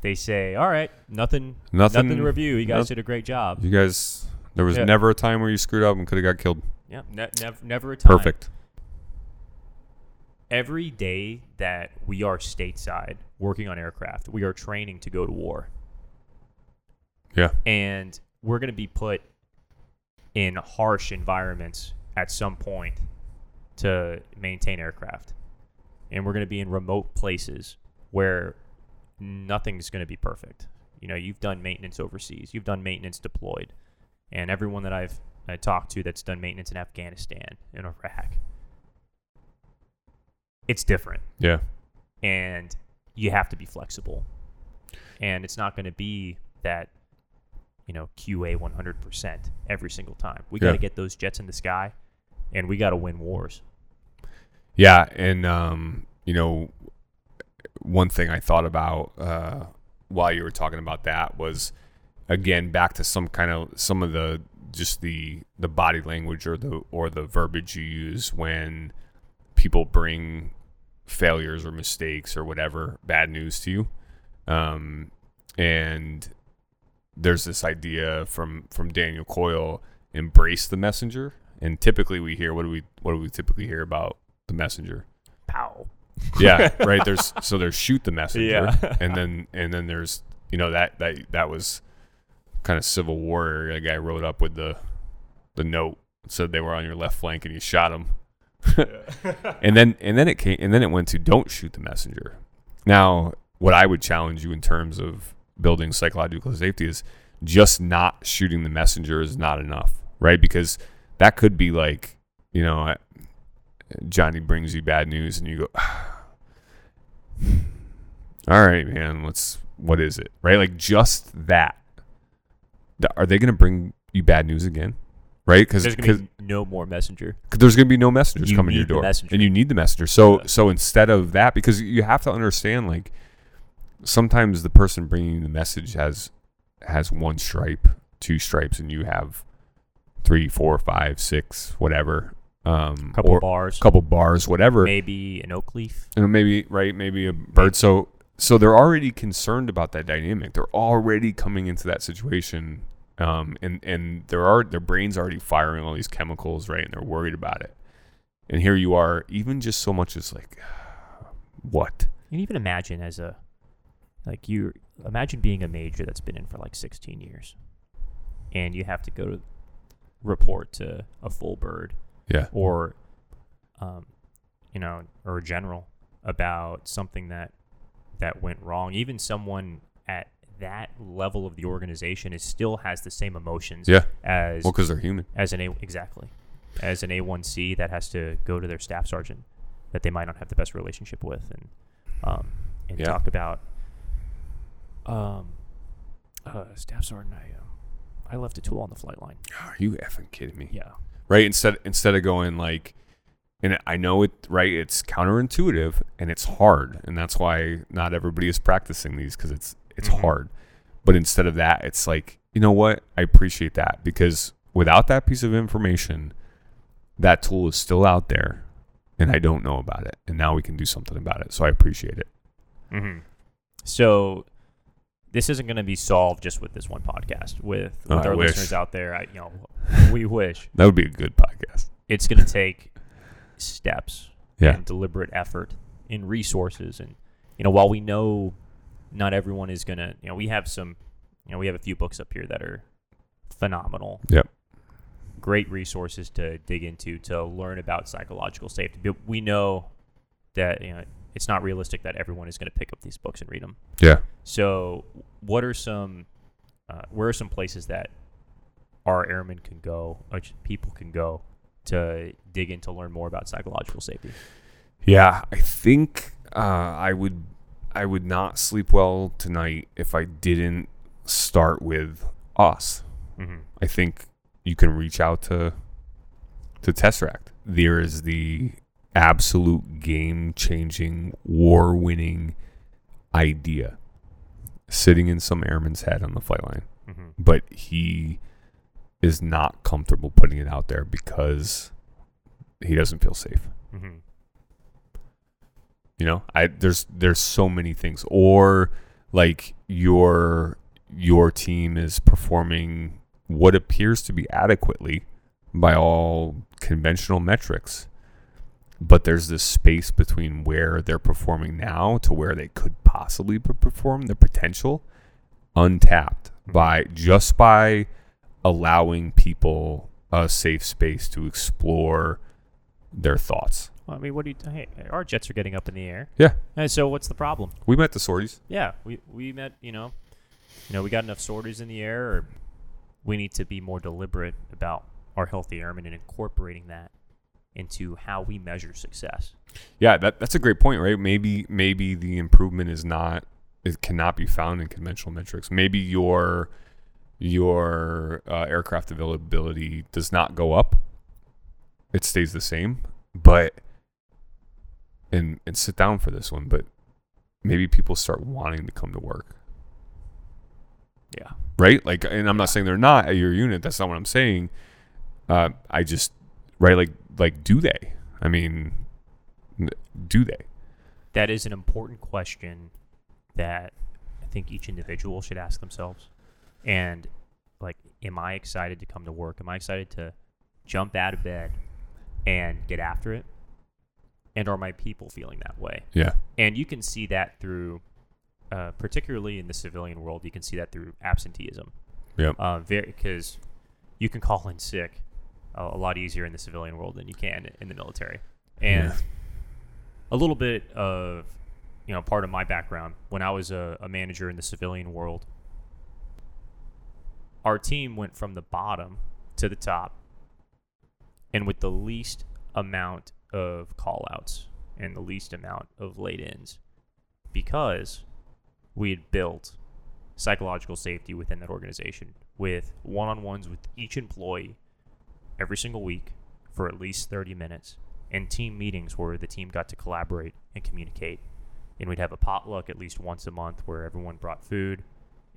they say, "All right, nothing, Nothing, nothing to review. You guys noth- did a great job." You guys, there was Yeah. never a time where you screwed up and could have got killed. Yeah, ne- nev- never a time. Perfect. Every day that we are stateside working on aircraft, we are training to go to war. Yeah. and we're going to be put in harsh environments at some point to maintain aircraft and we're going to be in remote places where nothing's going to be perfect you know you've done maintenance overseas you've done maintenance deployed and everyone that i've I talked to that's done maintenance in afghanistan in iraq it's different Yeah. and you have to be flexible. And it's not going to be that, you know, QA 100% every single time. We got to get those jets in the sky and we got to win wars. Yeah, and um, you know, one thing I thought about uh, while you were talking about that was again back to some kind of some of the just the the body language or the or the verbiage you use when people bring failures or mistakes or whatever bad news to you. Um, and there's this idea from from Daniel Coyle embrace the messenger. And typically we hear what do we what do we typically hear about the messenger. Pow. yeah [laughs] right there's so there's shoot the messenger Yeah. [laughs] and then and then there's you know that that that was kind of civil war a guy rode up with the the note said they were on your left flank and you shot them [laughs] and then and then it came and then it went to don't shoot the messenger. Now what i would challenge you in terms of building psychological safety is just not shooting the messenger is not enough right? Because that could be like you know I- johnny brings you bad news and you go [sighs] all right man let's what is it? Right? Like just that. Are they going to bring you bad news again? Right? Because There's going to be no more messenger. because there's going to be no messengers You coming to your door, and you need the messenger. So Yeah. so instead of that, because you have to understand, like sometimes the person bringing the message has has one stripe, two stripes, and you have three, four, five, six, whatever, um, couple or bars. couple bars, whatever, Maybe an oak leaf. and maybe right, maybe a bird. So so they're already concerned about that dynamic. They're already coming into that situation, um, and and there are their brains already firing all these chemicals, right? And they're worried about it. And here you are, even just so much as like, [sighs] what? You can even imagine as a, like you, imagine being a major that's been in for like 16 years and you have to go to report to a full bird Yeah, or, um, you know, or general about something that that went wrong. Even someone at that level of the organization is still has the same emotions yeah. as Well, because they're human. as an A exactly as an A1C that has to go to their staff sergeant that they might not have the best relationship with and um, and Yeah. talk about um uh, staff sergeant I um, I left a tool on the flight line. Are you effing kidding me? Yeah. Right? Instead instead of going like and i know it right? It's counterintuitive and it's hard and that's why not everybody is practicing these because it's it's Mhm. hard. But instead of that it's like you know what? I appreciate that because without that piece of information that tool is still out there and i don't know about it and now we can do something about it. So i appreciate it. Mm-hmm. So this isn't going to be solved just with this one podcast. With, Oh, with I our listeners out there, I, you know, we wish that would be a good podcast it's going to take steps Yeah. and deliberate effort in resources and you know while we know not everyone is going to you know we have some you know we have a few books up here that are phenomenal Yep. great resources to dig into to learn about psychological safety but we know that you know it's not realistic that everyone is going to pick up these books and read them yeah so, what are some, uh, where are some places that our airmen can go, or people can go to dig in to learn more about psychological safety? Yeah, I think uh, I would I would not sleep well tonight if I didn't start with us. Mm-hmm. I think you can reach out to to Tesseract. There is the absolute game changing, war winning idea sitting in some airman's head on the flight line. Mm-hmm. But he is not comfortable putting it out there because he doesn't feel safe. Mm-hmm. You know, I there's there's so many things. Or like your your team is performing what appears to be adequately by all conventional metrics. But there's this space between where they're performing now to where they could possibly perform their potential untapped by just by allowing people a safe space to explore their thoughts. Well, I mean, what do you? Hey, our jets are getting up in the air. Yeah. And so, what's the problem? We met the sorties. Yeah, we we met. You know, you know, we got enough sorties in the air. Or we need to be more deliberate about our healthy airmen and incorporating that into how we measure success. Yeah, that that's a great point, right? Maybe maybe the improvement is not it cannot be found in conventional metrics. Maybe your your uh, aircraft availability does not go up; it stays the same. But and and sit down for this one, but maybe people start wanting to come to work, Yeah. right? Like, and I'm not saying they're not at your unit. That's not what I'm saying. Uh, I just right, like like do they? I mean, do they? That is an important question that I think each individual should ask themselves. And like, am I excited to come to work? Am I excited to jump out of bed and get after it? And are my people feeling that way? Yeah. And you can see that through, uh, particularly in the civilian world, you can see that through absenteeism. Yep. Uh, because you can call in sick a, lot easier in the civilian world than you can in the military. And Yeah. a little bit of, you know, part of my background when I was a, a manager in the civilian world, our team went from the bottom to the top and with the least amount of call outs and the least amount of late ins because we had built psychological safety within that organization with one on ones with each employee every single week for at least 30 minutes and team meetings where the team got to collaborate and communicate. And we'd have a potluck at least once a month where everyone brought food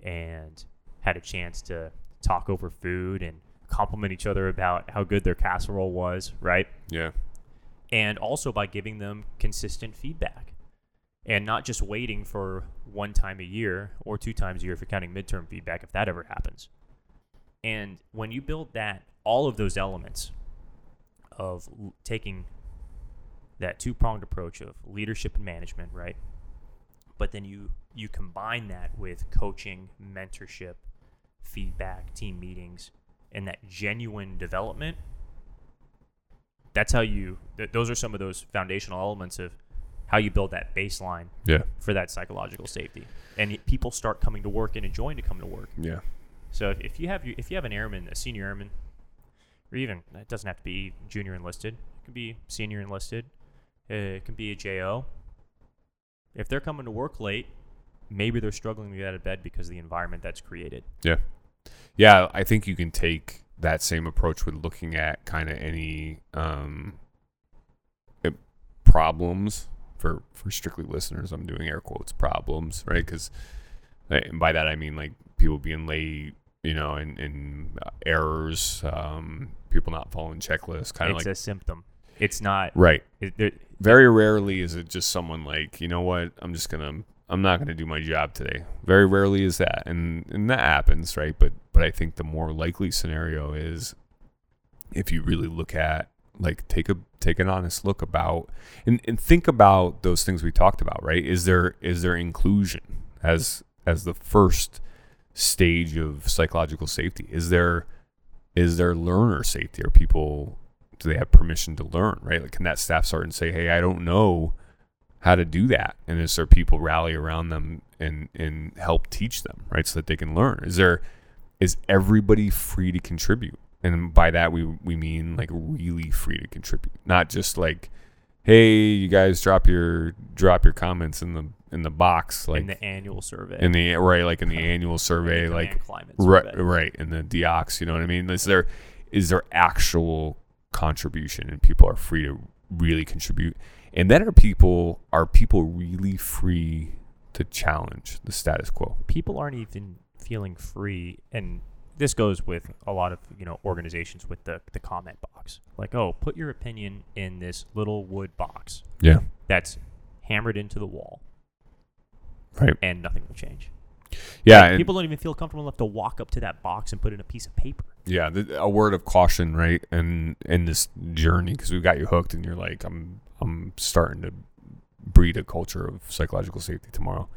and had a chance to talk over food and compliment each other about how good their casserole was, right? Yeah. and also by giving them consistent feedback and not just waiting for one time a year or two times a year if you're counting midterm feedback if that ever happens and when you build that all of those elements of l- taking that two-pronged approach of leadership and management right but then you you combine that with coaching mentorship feedback team meetings and that genuine development that's how you th- those are some of those foundational elements of how you build that baseline Yeah. for that psychological safety and y- people start coming to work and enjoying to come to work Yeah. so if, if you have your- if you have an airman a senior airman or even it doesn't have to be junior enlisted it can be senior enlisted it can be a jo if they're coming to work late maybe they're struggling to get out of bed because of the environment that's created Yeah. Yeah, I think you can take that same approach with looking at kind of any um problems for for strictly listeners. I'm doing air quotes problems, right? Cuz by that I mean like people being late, you know, and and uh, errors, um people not following checklists, kind of it's like a symptom it's not right. it, there, Very rarely is it just someone like, you know what, I'm just gonna I'm not gonna do my job today. Very rarely is that. And and that happens, right? But but I think the more likely scenario is if you really look at like take a take an honest look about and, and think about those things we talked about, right? Is there is there inclusion as as the first stage of psychological safety? Is there is there learner safety? Are people do they have permission to learn, right? Like can that staff start and say, Hey, I don't know how to do that? And is there people rally around them and and help teach them, right? So that they can learn? Is there is everybody free to contribute? And by that we we mean like really free to contribute. Not just like, hey, you guys drop your drop your comments in the in the box like in the annual survey in the right like in the [laughs] annual survey command like climate right survey. right in the DEOCS you know what i mean is there is there actual contribution and people are free to really contribute. And then are people are people really free to challenge the status quo? people aren't even feeling free and this goes with a lot of you know organizations with the, the comment box like oh put your opinion in this little wood box Yeah. that's hammered into the wall Right. and nothing will change Yeah. Like, people don't even feel comfortable enough to walk up to that box and put in a piece of paper yeah. The, a word of caution, right? And in this journey, because we've got you hooked, and you're like, I'm I'm starting to breed a culture of psychological safety tomorrow.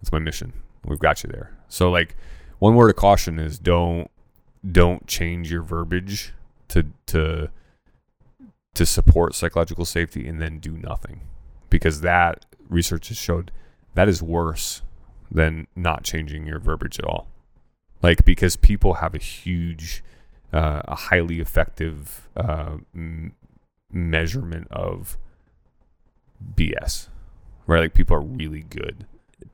That's my mission. We've got you there. So like, one word of caution is don't don't change your verbiage to to to support psychological safety and then do nothing. Because that research has showed that is worse than not changing your verbiage at all. Like because people have a huge uh, a highly effective uh, m- measurement of bs right? Like people are really good.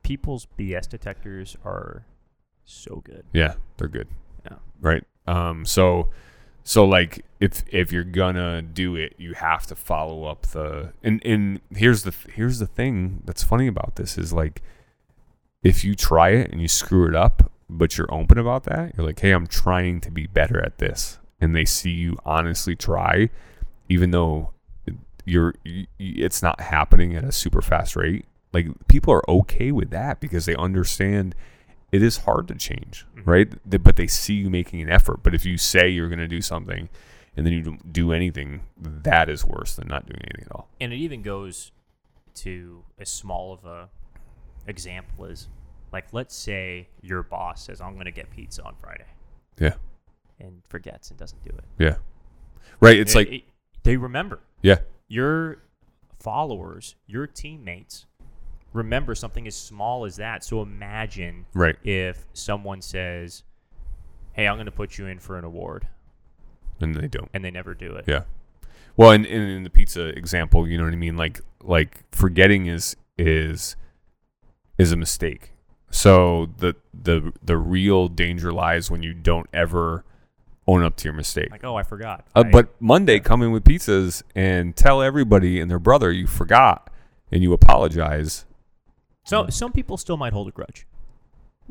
People's bs detectors are so good Yeah, they're good. Yeah. Right. Um. So, so like if if you're gonna do it, you have to follow up the and and here's the here's the thing that's funny about this is like if you try it and you screw it up, but you're open about that, you're like, hey, I'm trying to be better at this, and they see you honestly try, even though you're it's not happening at a super fast rate. Like people are okay with that because they understand it is hard to change, Mhm. right? But they see you making an effort. But if you say you're going to do something and then you don't do anything, that is worse than not doing anything at all. and it even goes to as small of a example as like let's say your boss says i'm going to get pizza on friday Yeah. and forgets and doesn't do it Yeah. Right. It's It- like, it- they remember yeah, your followers your teammates remember something as small as that so imagine right. if someone says hey i'm going to put you in for an award And they don't. and they never do it Yeah. Well, in, in, in the pizza example, you know what I mean? Like, like forgetting is, is, is a mistake. So the, the, the real danger lies when you don't ever own up to your mistake. like oh i forgot Uh, I- but Monday, come in with pizzas and tell everybody and their brother you forgot and you apologize. So some people still might hold a grudge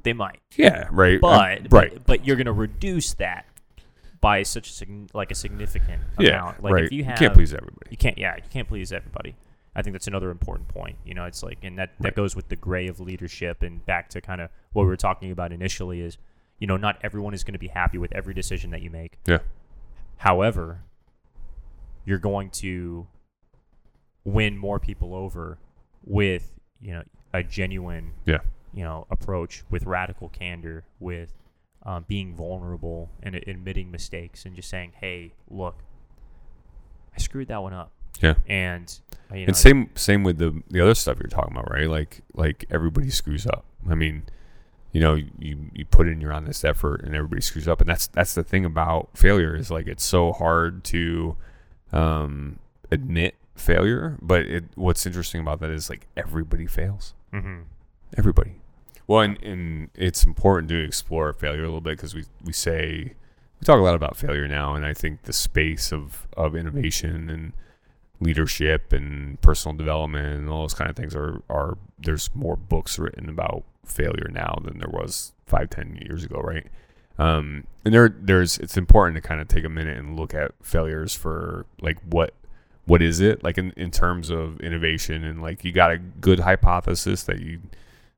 they might Yeah, right. but right. but, but you're going to reduce that by such a like a significant yeah, amount. Like right. if you have can't please everybody. you can't yeah you can't please everybody. I think that's another important point. You know, it's like and that that Right. goes with the gray of leadership and back to kind of what we were talking about initially is you know not everyone is going to be happy with every decision that you make. Yeah. However, you're going to win more people over with you know a genuine Yeah. you know approach with radical candor with um, being vulnerable and admitting mistakes and just saying hey look i screwed that one up Yeah. and uh, you know and same same with the the other stuff you're talking about, right? Like like everybody screws up. I mean, you know, you you put in your honest effort and everybody screws up, and that's that's the thing about failure is like it's so hard to um, admit failure. But it what's interesting about that is like everybody fails. Mhm. Everybody. Well, and, and it's important to explore failure a little bit because we we say we talk a lot about failure now, and I think the space of of innovation and leadership and personal development and all those kind of things are are there's more books written about failure now than there was five ten years ago, right? Um, and there there's it's important to kind of take a minute and look at failures for like what what is it like in, in terms of innovation and like you got a good hypothesis that you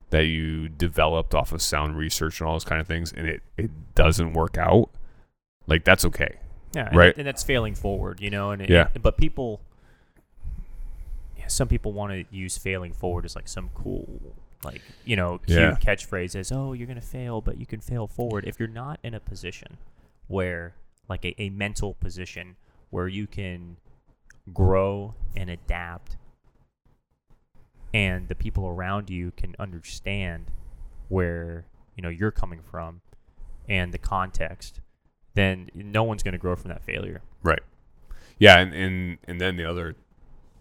that you developed off of sound research and all those kind of things and it, it doesn't work out like that's okay yeah and, Right. and that's failing forward you know and it, Yeah. but people yeah, some people want to use failing forward as like some cool like you know cute Yeah. catchphrase as oh you're gonna fail but you can fail forward if you're not in a position where like a, a mental position where you can grow and adapt and the people around you can understand where you know you're coming from and the context then no one's going to grow from that failure Right. Yeah, and and, and then the other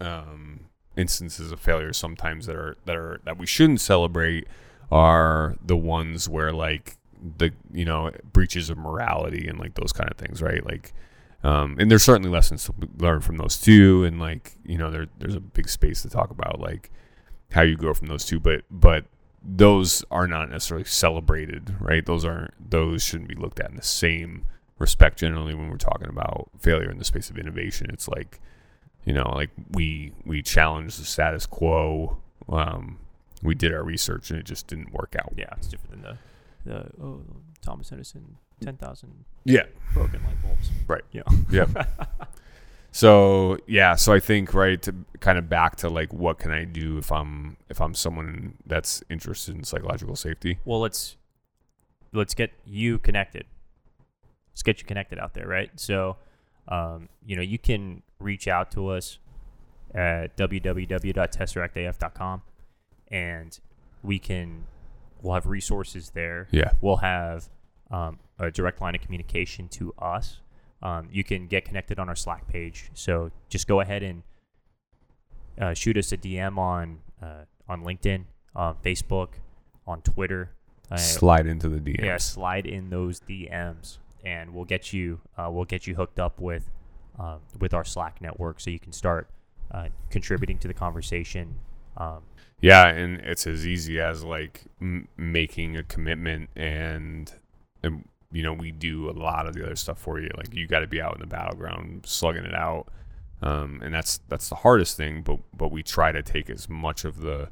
um, instances of failure sometimes that are that are that we shouldn't celebrate are the ones where like the you know breaches of morality and like those kind of things, right? Like Um, and there's certainly lessons to learn from those two, and like you know, there there's a big space to talk about like how you grow from those two, but but those are not necessarily celebrated, right? Those aren't those shouldn't be looked at in the same respect generally when we're talking about failure in the space of innovation. It's like you know, like we we challenged the status quo. Um, we did our research and it just didn't work out. Yeah, it's different than the the oh, Thomas Edison ten thousand Yeah. broken light bulbs. Right. Yeah. Yeah. [laughs] so yeah, so I think right to kind of back to like what can I do if I'm if I'm someone that's interested in psychological safety. Well, let's let's get you connected. Let's get you connected out there, right? So, um, you know, you can reach out to us at www.tesseractaf.com, and we can we'll have resources there. Yeah. We'll have um, a direct line of communication to us. Um, you can get connected on our Slack page. So just go ahead and uh, shoot us a DM on uh, on LinkedIn, on Facebook, on Twitter. Uh, Slide into the DMs. yeah, slide in those DMs, and we'll get you uh, we'll get you hooked up with uh, with our Slack network, so you can start uh, contributing to the conversation. Um, Yeah, and it's as easy as like m- making a commitment, and, and you know we do a lot of the other stuff for you. Like you got to be out in the battleground, slugging it out, um, and that's that's the hardest thing. But but we try to take as much of the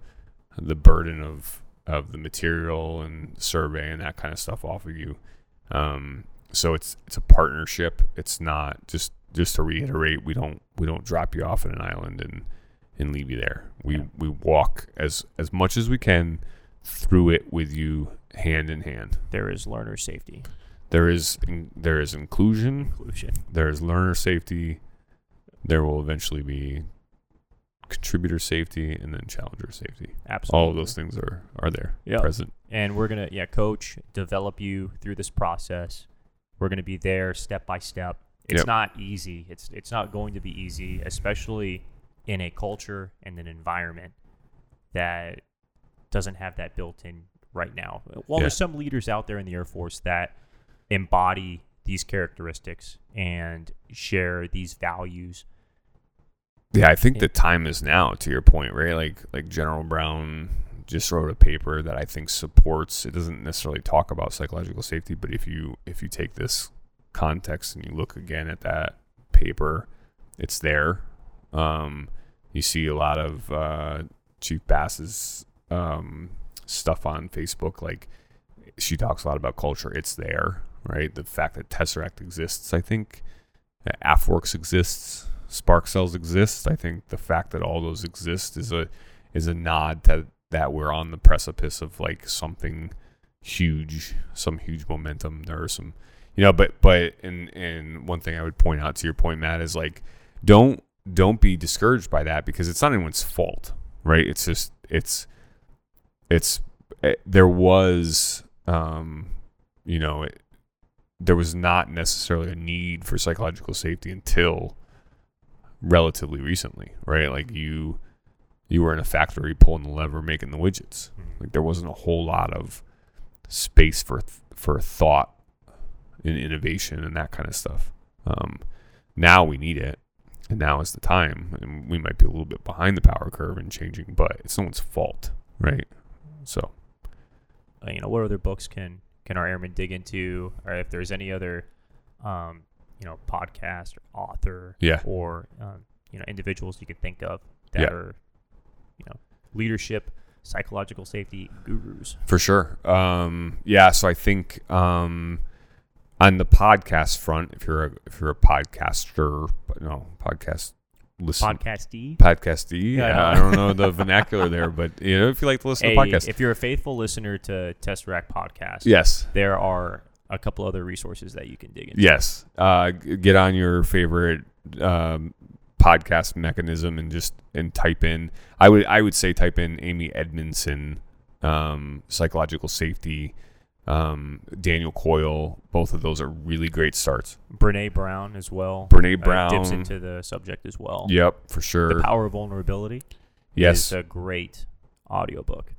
the burden of of the material and survey and that kind of stuff off of you. Um, so it's it's a partnership. It's not just just to reiterate. We don't we don't drop you off at an island and and leave you there. We Yeah. we walk as as much as we can through it with you hand in hand. there is learner safety There is there is inclusion. inclusion. There is learner safety. There will eventually be contributor safety and then challenger safety. Absolutely. All of those things are are there Yeah. present. and we're gonna yeah coach develop you through this process we're gonna be there step by step it's Yep. not easy it's it's not going to be easy especially in a culture and an environment that doesn't have that built in right now well Yeah. there's some leaders out there in the air force that embody these characteristics and share these values Yeah, I think the time is now. To your point, right? Like like General Brown just wrote a paper that I think supports. It doesn't necessarily talk about psychological safety, but if you if you take this context and you look again at that paper, it's there. Um, you see a lot of uh, Chief Bass's um, stuff on Facebook. Like she talks a lot about culture. It's there, right? The fact that Tesseract exists, I think, AFWERX exists, Spark Cells exists. I think the fact that all those exist is a is a nod to that we're on the precipice of like something huge, some huge momentum. There are some, you know, but but and and one thing I would point out to your point, Matt, is like don't don't be discouraged by that because it's not anyone's fault, right? It's just it's it's it, there was um you know it, there was not necessarily a need for psychological safety until relatively recently, right? Like you you were in a factory pulling the lever, making the widgets. Like there wasn't a whole lot of space for th- for thought and innovation and that kind of stuff. Um, now we need it, and now is the time. And we might be a little bit behind the power curve in changing, but it's no one's fault, right? So uh, you know what other books can can our airmen dig into or if there's any other um, you know podcast or author yeah, or um, you know individuals you can think of that Yeah. are you know leadership psychological safety gurus For sure. Um, yeah. So I think um, on the podcast front, if you're a if you're a podcaster, no podcast listen podcasty podcastee. Yeah, I Yeah. I don't know the vernacular there, but you know, if you like to listen Hey, to podcasts, if you're a faithful listener to Tesseract podcast yes, there are a couple other resources that you can dig into yes, uh, get on your favorite um, podcast mechanism and just and type in. I would I would say type in Amy Edmondson, um, psychological safety. Um, Daniel Coyle, both of those are really great starts. Brene Brown as well Brene uh, Brown, dips into the subject as well yep, for sure. the power of vulnerability yes, a great audiobook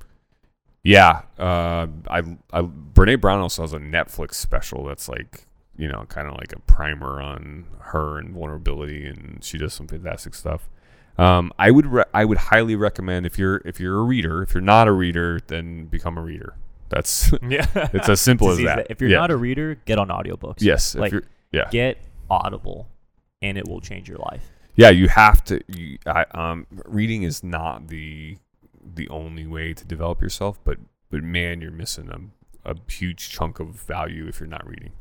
Yeah, uh, I, I Brene Brown also has a Netflix special that's like you know, kind of like a primer on her and vulnerability, and she does some fantastic stuff. Um, I would re- I would highly recommend if you're if you're a reader. If you're not a reader, then become a reader. That's [laughs] Yeah. it's as simple as that. If you're Yeah. not a reader, get on audiobooks. yes, like, yeah, Get Audible, and it will change your life. yeah, you have to. You, I, um, reading is not the the only way to develop yourself, but but man, you're missing a a huge chunk of value if you're not reading.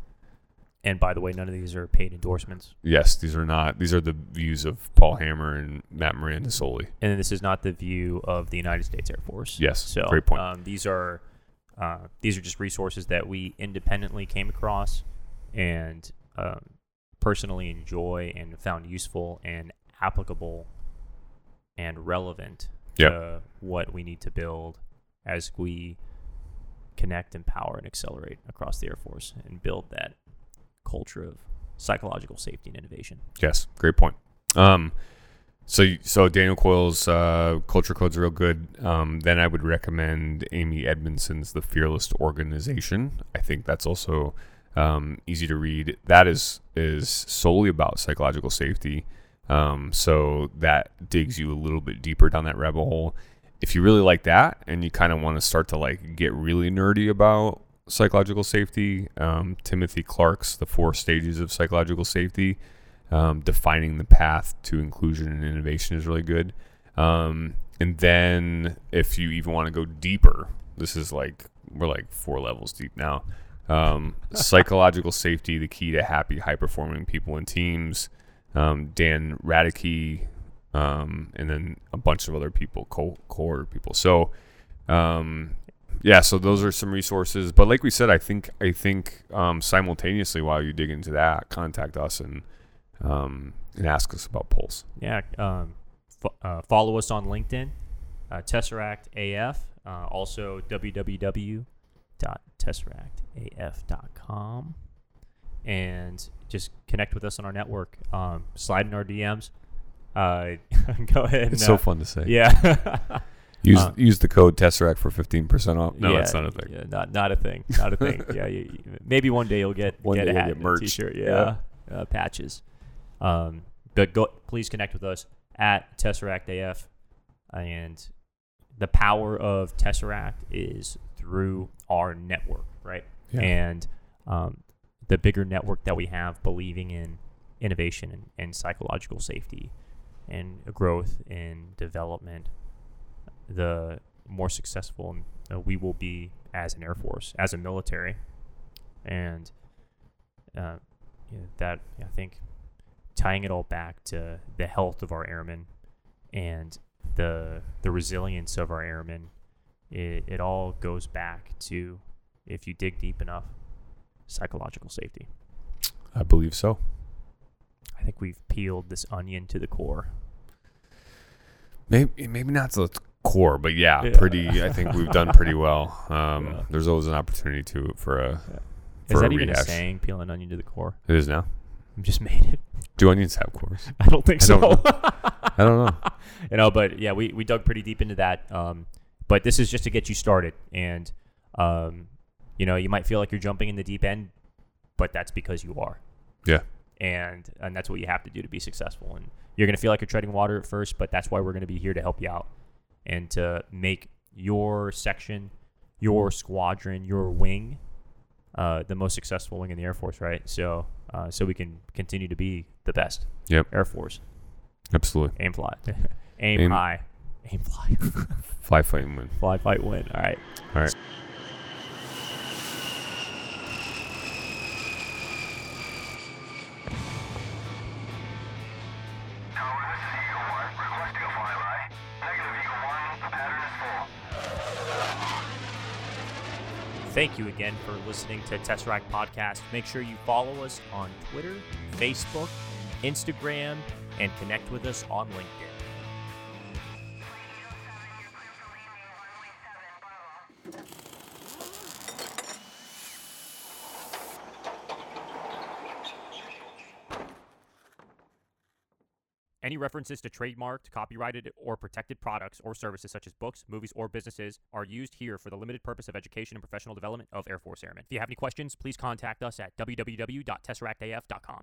And by the way, none of these are paid endorsements. Yes, these are not. These are the views of Paul Hammer and Matt Miranda solely. And this is not the view of the United States Air Force. Yes, So great point. Um, these are uh, these are just resources that we independently came across and um, personally enjoy and found useful and applicable and relevant Yep. to what we need to build as we connect, empower, and accelerate across the Air Force and build that culture of psychological safety and innovation. Yes, great point. Um, so so Daniel Coyle's uh, culture code's real good. Um, then I would recommend Amy Edmondson's The Fearless Organization. I think that's also um, easy to read. That is is solely about psychological safety. Um, so that digs you a little bit deeper down that rabbit hole. If you really like that and you kind of want to start to like get really nerdy about psychological safety, um, Timothy Clark's The Four Stages of Psychological Safety um, defining the path to inclusion and innovation is really good. Um, and then if you even want to go deeper, this is like we're like four levels deep now. Um, [laughs] psychological safety, the key to happy, high performing people and teams. Um, Dan Radecki, um, and then a bunch of other people, co- core people. So, um, yeah, so those are some resources. But like we said, I think I think um, simultaneously while you dig into that, contact us and um, and ask us about polls. Yeah. Um, fo- uh, follow us on LinkedIn, uh, Tesseract AF. Uh, also, www.tesseractaf.com. And just connect with us on our network. Um, slide in our DMs. Uh, [laughs] go ahead. And, It's so uh, fun to say. Yeah. [laughs] Use Uh, use the code Tesseract for fifteen percent off. No, yeah, that's not a thing. Yeah, not not a thing. Not a thing. [laughs] yeah, you, you- maybe one day you'll get One get day a hat, get merch. t-shirt. Yeah. Yeah, uh, patches. Um, but go please connect with us at Tesseract AF, and the power of Tesseract is through our network, right? Yeah. And um, the bigger network that we have, believing in innovation and, and psychological safety and growth and development, the more successful uh, we will be as an air force, as a military, and uh, that I think tying it all back to the health of our airmen and the the resilience of our airmen, it, it all goes back to if you dig deep enough, psychological safety. I believe so. I think we've peeled this onion to the core. Maybe maybe not to the core, but yeah, Yeah. pretty. I think we've done [laughs] pretty well. Um, Yeah. There's always an opportunity to for a. Is For a that even a saying? Peel an onion to the core. It is now. Just made it. Do onions have cores? [laughs] I don't think I so. don't [laughs] I don't know. you know, but yeah, we, we dug pretty deep into that. Um, but this is just to get you started, and um, you know, you might feel like you're jumping in the deep end, but that's because you are. Yeah. And and that's what you have to do to be successful. And you're gonna feel like you're treading water at first, but that's why we're gonna be here to help you out and to make your section, your squadron, your wing, uh, the most successful wing in the Air Force, right? So uh, so we can continue to be the best. Yep. Air Force. Absolutely. Aim fly. [laughs] Aim, Aim- high. Aim fly. [laughs] Fly, fight, win. fly, fight, win. All right. All right. Thank you again for listening to Tesseract Podcast. Make sure you follow us on Twitter, Facebook, Instagram, and connect with us on LinkedIn. Any references to trademarked, copyrighted, or protected products or services such as books, movies, or businesses are used here for the limited purpose of education and professional development of Air Force Airmen. If you have any questions, please contact us at www.tesseractaf.com.